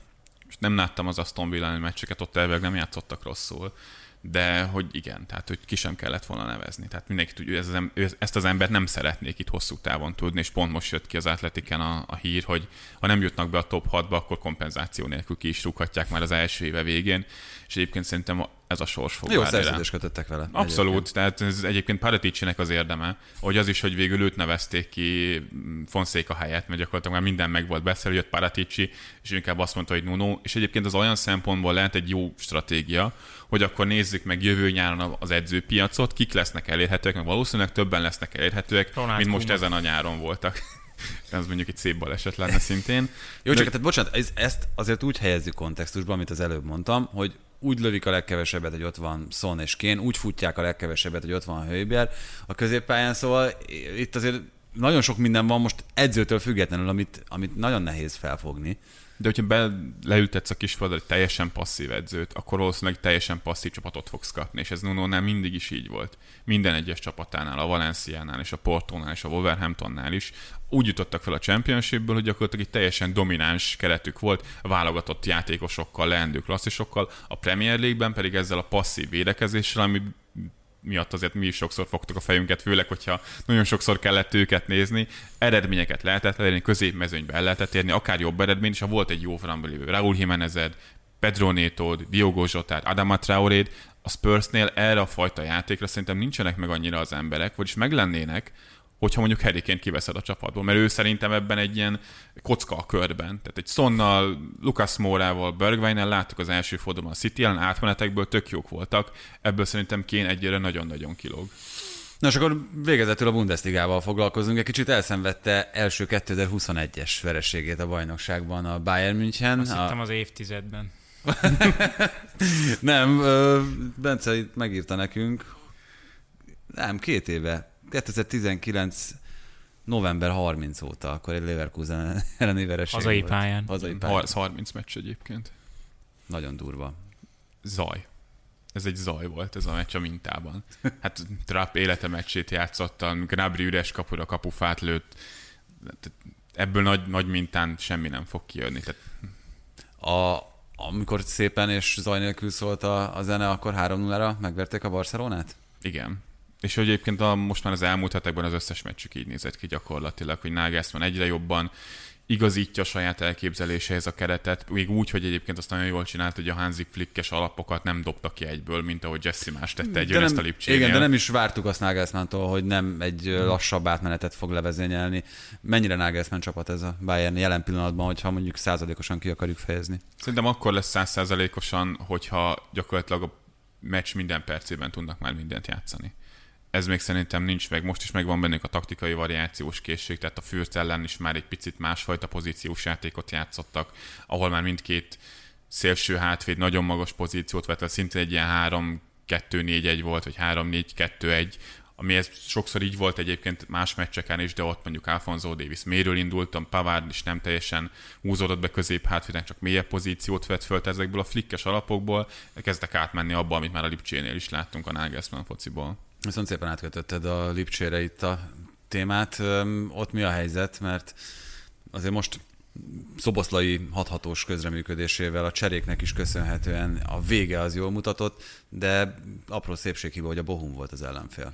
Most nem láttam az Aston Villa meccseket, ott elvileg nem játszottak rosszul, de hogy igen, tehát hogy ki sem kellett volna nevezni. Tehát mindenki tudja, ez az em- ezt az embert nem szeretnék itt hosszú távon tudni, és pont most jött ki az Atletiken a, a hír, hogy ha nem jutnak be a top 6-ba, akkor kompenzáció nélkül ki is rúghatják már az első éve végén, és egyébként szerintem ez a sors fog Jó szerződést kötöttek vele. Abszolút, egyébként. tehát ez egyébként Paraticinek az érdeme, hogy az is, hogy végül őt nevezték ki Fonszéka helyett, mert gyakorlatilag már minden meg volt beszélve, jött Paratici, és inkább azt mondta, hogy Nuno, és egyébként az olyan szempontból lehet egy jó stratégia, hogy akkor nézzük meg jövő nyáron az edzőpiacot, kik lesznek elérhetőek, meg valószínűleg többen lesznek elérhetőek, Ronald mint most ezen a nyáron voltak. ez mondjuk egy szép baleset lenne szintén. Jó, csak De... tehát bocsánat, ezt azért úgy helyezzük kontextusban, amit az előbb mondtam, hogy úgy lövik a legkevesebbet, hogy ott van Son és Kén, úgy futják a legkevesebbet, hogy ott van Hőbjer a középpályán, szóval itt azért nagyon sok minden van most edzőtől függetlenül, amit, amit nagyon nehéz felfogni. De hogyha be leültetsz a kispadra egy teljesen passzív edzőt, akkor valószínűleg teljesen passzív csapatot fogsz kapni, és ez Nuno-nál mindig is így volt. Minden egyes csapatánál, a Valenciánál, és a Portónál, és a Wolverhamptonnál is. Úgy jutottak fel a Championshipből, hogy gyakorlatilag egy teljesen domináns keretük volt, válogatott játékosokkal, leendő klasszisokkal, a Premier League-ben pedig ezzel a passzív védekezéssel, ami miatt azért mi is sokszor fogtuk a fejünket, főleg, hogyha nagyon sokszor kellett őket nézni. Eredményeket lehetett elérni, középmezőnybe el lehetett érni, akár jobb eredmény, és ha volt egy jó framba lévő Raúl Jimenezed, Pedro Nétód, Diogo Zsotár, Adama Traoréd, a Spursnél erre a fajta játékra szerintem nincsenek meg annyira az emberek, vagyis meg lennének, hogyha mondjuk Harry kiveszed a csapatból, mert ő szerintem ebben egy ilyen kocka a körben. Tehát egy Sonnal, Lucas Mórával, Bergwijnnel láttuk az első fordulóban a City ellen átmenetekből tök jók voltak, ebből szerintem Kén egyre nagyon-nagyon kilóg. Na és akkor végezetül a Bundesligával foglalkozunk. Egy kicsit elszenvedte első 2021-es vereségét a bajnokságban a Bayern München. Azt a... hittem az évtizedben. nem, Bence itt megírta nekünk, nem, két éve 2019 november 30 óta, akkor egy Leverkusen elleni vereség Hazai volt. pályán. Hazai pályán. 30 meccs egyébként. Nagyon durva. Zaj. Ez egy zaj volt ez a meccs a mintában. Hát Trapp élete meccsét játszotta, Gnabry üres kapura kapufát lőtt. Ebből nagy, nagy mintán semmi nem fog kijönni. Tehát... A, amikor szépen és zaj nélkül szólt a, a zene, akkor 3-0-ra megverték a Barcelonát? Igen. És hogy egyébként a, most már az elmúlt hetekben az összes meccsük így nézett ki gyakorlatilag, hogy Nagelsmann egyre jobban igazítja a saját elképzeléséhez a keretet, még úgy, hogy egyébként azt nagyon jól csinált, hogy a Hansi Flickes alapokat nem dobta ki egyből, mint ahogy Jesse más tette egy ezt a Lipcsénél. Igen, de nem is vártuk azt Nagelsmann-tól, hogy nem egy lassabb átmenetet fog levezényelni. Mennyire Nagelsmann csapat ez a Bayern jelen pillanatban, hogyha mondjuk százalékosan ki akarjuk fejezni? Szerintem akkor lesz százszázalékosan, hogyha gyakorlatilag a meccs minden percében tudnak már mindent játszani ez még szerintem nincs meg. Most is megvan bennük a taktikai variációs készség, tehát a Fürth ellen is már egy picit másfajta pozíciós játékot játszottak, ahol már mindkét szélső hátvéd nagyon magas pozíciót vett, szintén egy ilyen 3-2-4-1 volt, vagy 3-4-2-1, ami ez sokszor így volt egyébként más meccseken is, de ott mondjuk Alfonso Davis méről indultam, Pavard is nem teljesen húzódott be közép hátvédnek, csak mélyebb pozíciót vett föl, ezekből a flikkes alapokból kezdek átmenni abba, amit már a Lipcsénél is láttunk a Nagelsmann fociból. Viszont szépen átkötötted a Lipcsére itt a témát. Ott mi a helyzet? Mert azért most szoboszlai hathatós közreműködésével, a cseréknek is köszönhetően a vége az jól mutatott, de apró szépséghiba, hogy a Bohum volt az ellenfél.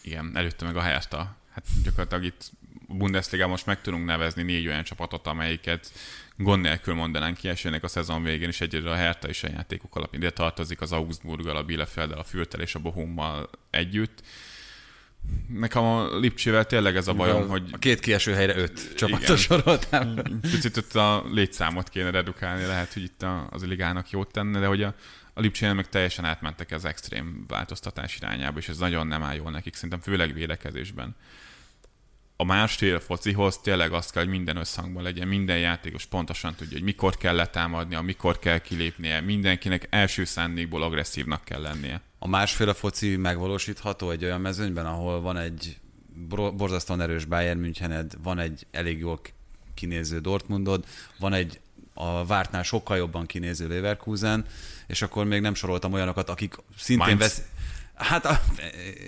Igen, előtte meg a Hertha. Hát gyakorlatilag itt Bundesliga most meg tudunk nevezni négy olyan csapatot, amelyiket gond nélkül mondanánk ki esélynek a szezon végén, és egyre a Hertha is a játékok alapján ide tartozik az Augsburggal, a Bielefelddel, a Fürtel és a Bohummal együtt. Nekem a Lipcsével tényleg ez a bajom, a, hogy... A két kieső helyre öt csapatot soroltál. Picit ott a létszámot kéne redukálni, lehet, hogy itt az a ligának jót tenne, de hogy a, a Lipcsénél meg teljesen átmentek az extrém változtatás irányába, és ez nagyon nem áll jól nekik, szerintem főleg védekezésben a másfél focihoz tényleg azt kell, hogy minden összhangban legyen, minden játékos pontosan tudja, hogy mikor kell letámadnia, mikor kell kilépnie, mindenkinek első szándékból agresszívnak kell lennie. A másféle foci megvalósítható egy olyan mezőnyben, ahol van egy borzasztóan erős Bayern Münchened, van egy elég jól kinéző Dortmundod, van egy a vártnál sokkal jobban kinéző Leverkusen, és akkor még nem soroltam olyanokat, akik szintén vesz... Hát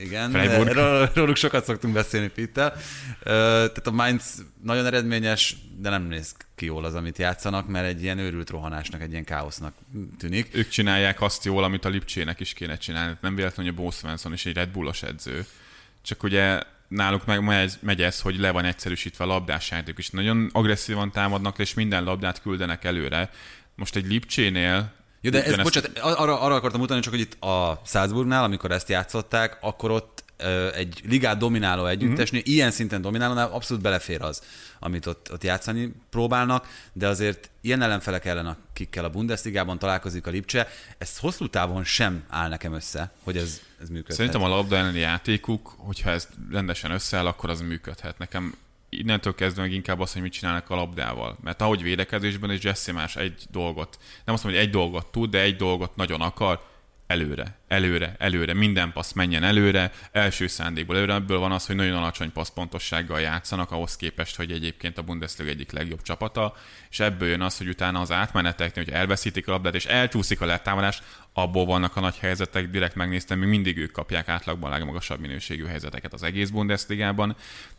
igen, róluk sokat szoktunk beszélni Pittel. Tehát a Mainz nagyon eredményes, de nem néz ki jól az, amit játszanak, mert egy ilyen őrült rohanásnak, egy ilyen káosznak tűnik. Ők csinálják azt jól, amit a Lipcsének is kéne csinálni. Nem véletlenül, hogy a Bo Svensson is egy Red Bullos edző. Csak ugye náluk meg megy ez, hogy le van egyszerűsítve a labdás játék, és nagyon agresszívan támadnak, és minden labdát küldenek előre. Most egy Lipcsénél jó, de ez, bocsánat, arra, arra akartam mutatni, csak hogy itt a Salzburgnál, amikor ezt játszották, akkor ott egy ligát domináló együttesnél, mm-hmm. ilyen szinten dominálónál abszolút belefér az, amit ott, ott játszani próbálnak, de azért ilyen ellenfelek ellen, akikkel a Bundesligában találkozik a Lipcse, ez hosszú távon sem áll nekem össze, hogy ez, ez működhet. Szerintem a labda elleni játékuk, hogyha ez rendesen összeáll, akkor az működhet. Nekem innentől kezdve meg inkább az, hogy mit csinálnak a labdával. Mert ahogy védekezésben is Jesse más egy dolgot, nem azt mondom, hogy egy dolgot tud, de egy dolgot nagyon akar, előre, előre, előre, minden passz menjen előre, első szándékból előre, ebből van az, hogy nagyon alacsony passzpontossággal játszanak, ahhoz képest, hogy egyébként a Bundesliga egyik legjobb csapata, és ebből jön az, hogy utána az átmeneteknél, hogy elveszítik a labdát, és elcsúszik a letámadás, abból vannak a nagy helyzetek, direkt megnéztem, még mindig ők kapják átlagban a legmagasabb minőségű helyzeteket az egész Bundesligában.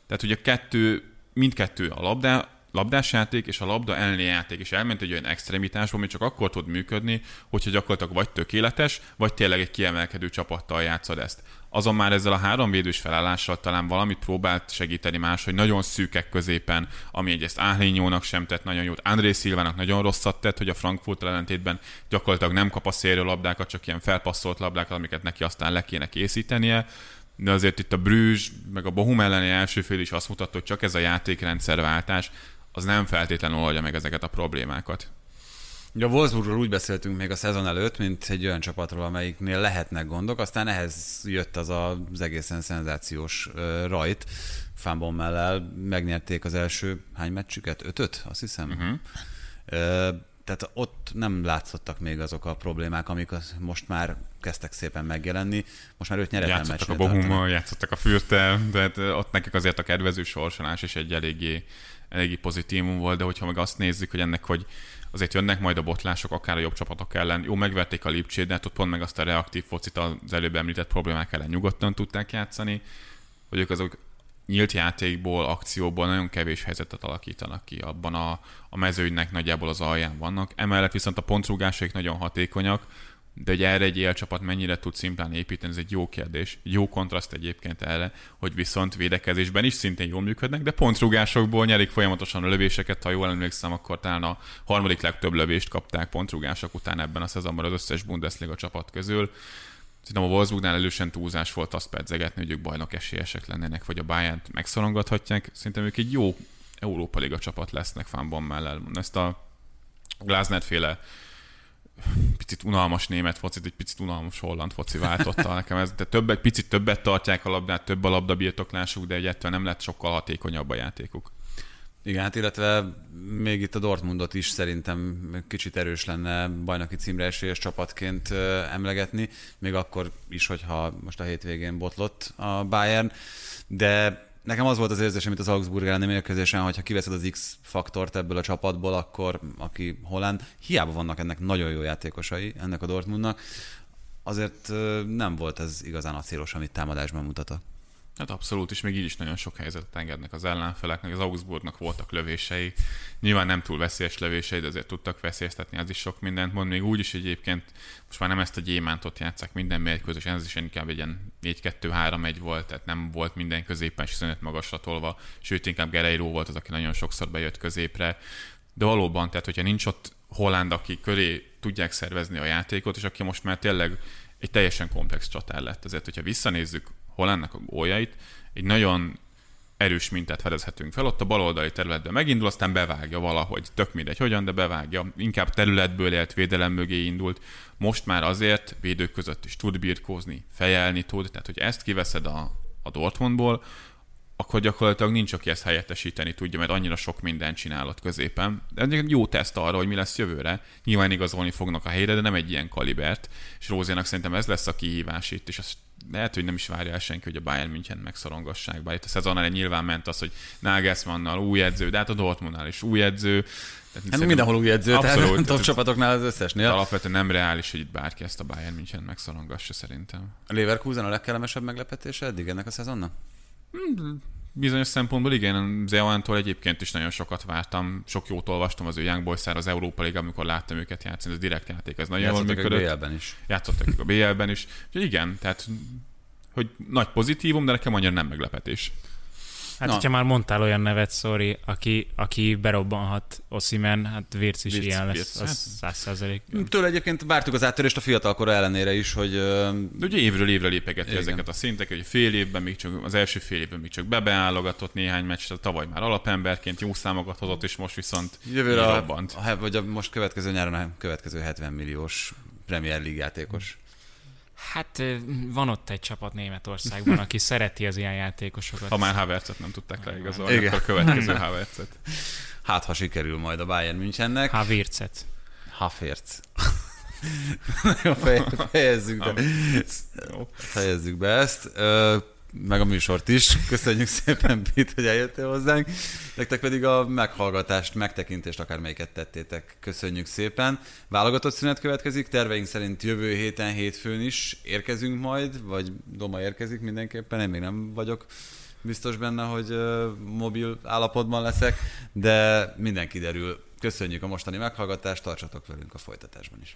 Tehát ugye a kettő, mindkettő a labda, labdás játék és a labda elleni játék is elment egy olyan extremitásba, ami csak akkor tud működni, hogyha gyakorlatilag vagy tökéletes, vagy tényleg egy kiemelkedő csapattal játszod ezt. Azon már ezzel a három védős felállással talán valamit próbált segíteni más, hogy nagyon szűkek középen, ami egyrészt Áhlinyónak sem tett nagyon jót, André Szilvának nagyon rosszat tett, hogy a Frankfurt ellentétben gyakorlatilag nem kap a szélről labdákat, csak ilyen felpasszolt labdákat, amiket neki aztán le kéne készítenie de azért itt a Brüzs, meg a Bohum elleni első fél is azt mutatta, hogy csak ez a játékrendszerváltás, az nem feltétlenül oldja meg ezeket a problémákat. Ugye a Wolfsburgról úgy beszéltünk még a szezon előtt, mint egy olyan csapatról, amelyiknél lehetnek gondok, aztán ehhez jött az az egészen szenzációs rajt. Fánbon mellel megnyerték az első hány meccsüket? Ötöt, azt hiszem. Uh-huh. Uh, tehát ott nem látszottak még azok a problémák, amik most már kezdtek szépen megjelenni. Most már őt nyeretlen Játszottak a Bohummal, játszottak a Fürtel, de hát ott nekik azért a kedvező sorsolás is egy eléggé eléggé pozitívum volt, de hogyha meg azt nézzük, hogy ennek, hogy azért jönnek majd a botlások, akár a jobb csapatok ellen. Jó, megverték a Lipcsét, de hát ott pont meg azt a reaktív focit az előbb említett problémák ellen nyugodtan tudták játszani, hogy ők azok nyílt játékból, akcióból nagyon kevés helyzetet alakítanak ki. Abban a, a mezőnynek nagyjából az alján vannak. Emellett viszont a pontrúgásaik nagyon hatékonyak, de hogy erre egy élcsapat mennyire tud szimplán építeni, ez egy jó kérdés. Jó kontraszt egyébként erre, hogy viszont védekezésben is szintén jól működnek, de pontrugásokból nyerik folyamatosan a lövéseket. Ha jól emlékszem, akkor talán a harmadik legtöbb lövést kapták pontrugások után ebben a szezonban az összes Bundesliga csapat közül. Szerintem a Wolfsburgnál elősen túlzás volt azt pedzegetni, hogy ők bajnok esélyesek lennének, vagy a bayern megszorongathatják. Szerintem ők egy jó Európa Liga csapat lesznek fánban mellett. Ezt a Glasner féle picit unalmas német focit, egy picit unalmas holland foci váltotta nekem. Ez, de többet, picit többet tartják a labdát, több a labda birtoklásuk, de egyáltalán nem lett sokkal hatékonyabb a játékuk. Igen, hát illetve még itt a Dortmundot is szerintem kicsit erős lenne bajnoki címre esélyes csapatként emlegetni, még akkor is, hogyha most a hétvégén botlott a Bayern, de Nekem az volt az érzésem, mint az Augsburg elleni mérkőzésen, hogy ha kiveszed az X-faktort ebből a csapatból, akkor aki Holland, hiába vannak ennek nagyon jó játékosai, ennek a Dortmundnak, azért nem volt ez igazán a célos, amit támadásban mutatott. Hát abszolút, és még így is nagyon sok helyzetet engednek az ellenfeleknek. Az Augsburgnak voltak lövései, nyilván nem túl veszélyes lövései, de azért tudtak veszélyeztetni, az is sok mindent mond. Még úgy is egyébként most már nem ezt a gyémántot játszák minden mérkőzés, ez is inkább egy ilyen 4-2-3-1 volt, tehát nem volt minden középen és szönet magasra tolva, sőt inkább Gereiro volt az, aki nagyon sokszor bejött középre. De valóban, tehát hogyha nincs ott Holland, aki köré tudják szervezni a játékot, és aki most már tényleg egy teljesen komplex csatár lett. Ezért, hogyha visszanézzük Hollandnak a góljait, egy nagyon erős mintát fedezhetünk fel, ott a baloldali területben megindul, aztán bevágja valahogy, tök mindegy hogyan, de bevágja, inkább területből élt védelem mögé indult, most már azért védők között is tud birkózni, fejelni tud, tehát hogy ezt kiveszed a, a Dortmundból, akkor gyakorlatilag nincs, aki ezt helyettesíteni tudja, mert annyira sok mindent csinálott középen. De ez egy jó teszt arra, hogy mi lesz jövőre. Nyilván igazolni fognak a helyre, de nem egy ilyen kalibert. És Rózénak szerintem ez lesz a kihívás itt, és azt lehet, hogy nem is várja el senki, hogy a Bayern München megszorongassák. Bár itt a szezon elején nyilván ment az, hogy Nagelsmannnal új edző, de hát a Dortmundnál is új edző. Tehát hát mindenhol új edző, abszolút, tehát top csapatoknál az összesnél. Alapvetően nem reális, hogy itt bárki ezt a Bayern München megszorongassa szerintem. A Leverkusen a legkellemesebb meglepetése eddig ennek a szezonnak? Bizonyos szempontból igen, Zeoántól egyébként is nagyon sokat vártam, sok jót olvastam az ő Young boys az Európa Liga, amikor láttam őket játszani, ez direkt játék, ez nagyon jól működött. a BL-ben is. Játszottak a BL-ben is. Úgyhogy igen, tehát hogy nagy pozitívum, de nekem annyira nem meglepetés. Hát, Na. hogyha már mondtál olyan nevet, sorry, aki, aki berobbanhat Oszimen, hát Virc is Virc, ilyen lesz, Virc. az hát- száz százalék. Tőle egyébként vártuk az áttörést a fiatalkora ellenére is, hogy... De ugye évről évre lépegeti igen. ezeket a szinteket, hogy fél évben még csak, az első fél évben még csak bebeállogatott néhány meccs, tavaly már alapemberként jó számokat hozott, és most viszont Jövőre a, a, vagy a, most következő nyáron a következő 70 milliós Premier League játékos. Hát van ott egy csapat Németországban, aki szereti az ilyen játékosokat. Ha már Havertzet nem tudták leigazolni, Igen. akkor a következő Havertzet. Hát, ha sikerül majd a Bayern Münchennek. Havertzet. Havertz. fejezzük be. Fejezzük be ezt. Meg a műsort is. Köszönjük szépen, Pit, hogy eljöttél hozzánk. Nektek pedig a meghallgatást, megtekintést, akármelyiket tettétek. Köszönjük szépen. Válogatott szünet következik. Terveink szerint jövő héten, hétfőn is érkezünk majd, vagy Doma érkezik mindenképpen. Én még nem vagyok biztos benne, hogy mobil állapotban leszek, de minden kiderül. Köszönjük a mostani meghallgatást, tartsatok velünk a folytatásban is.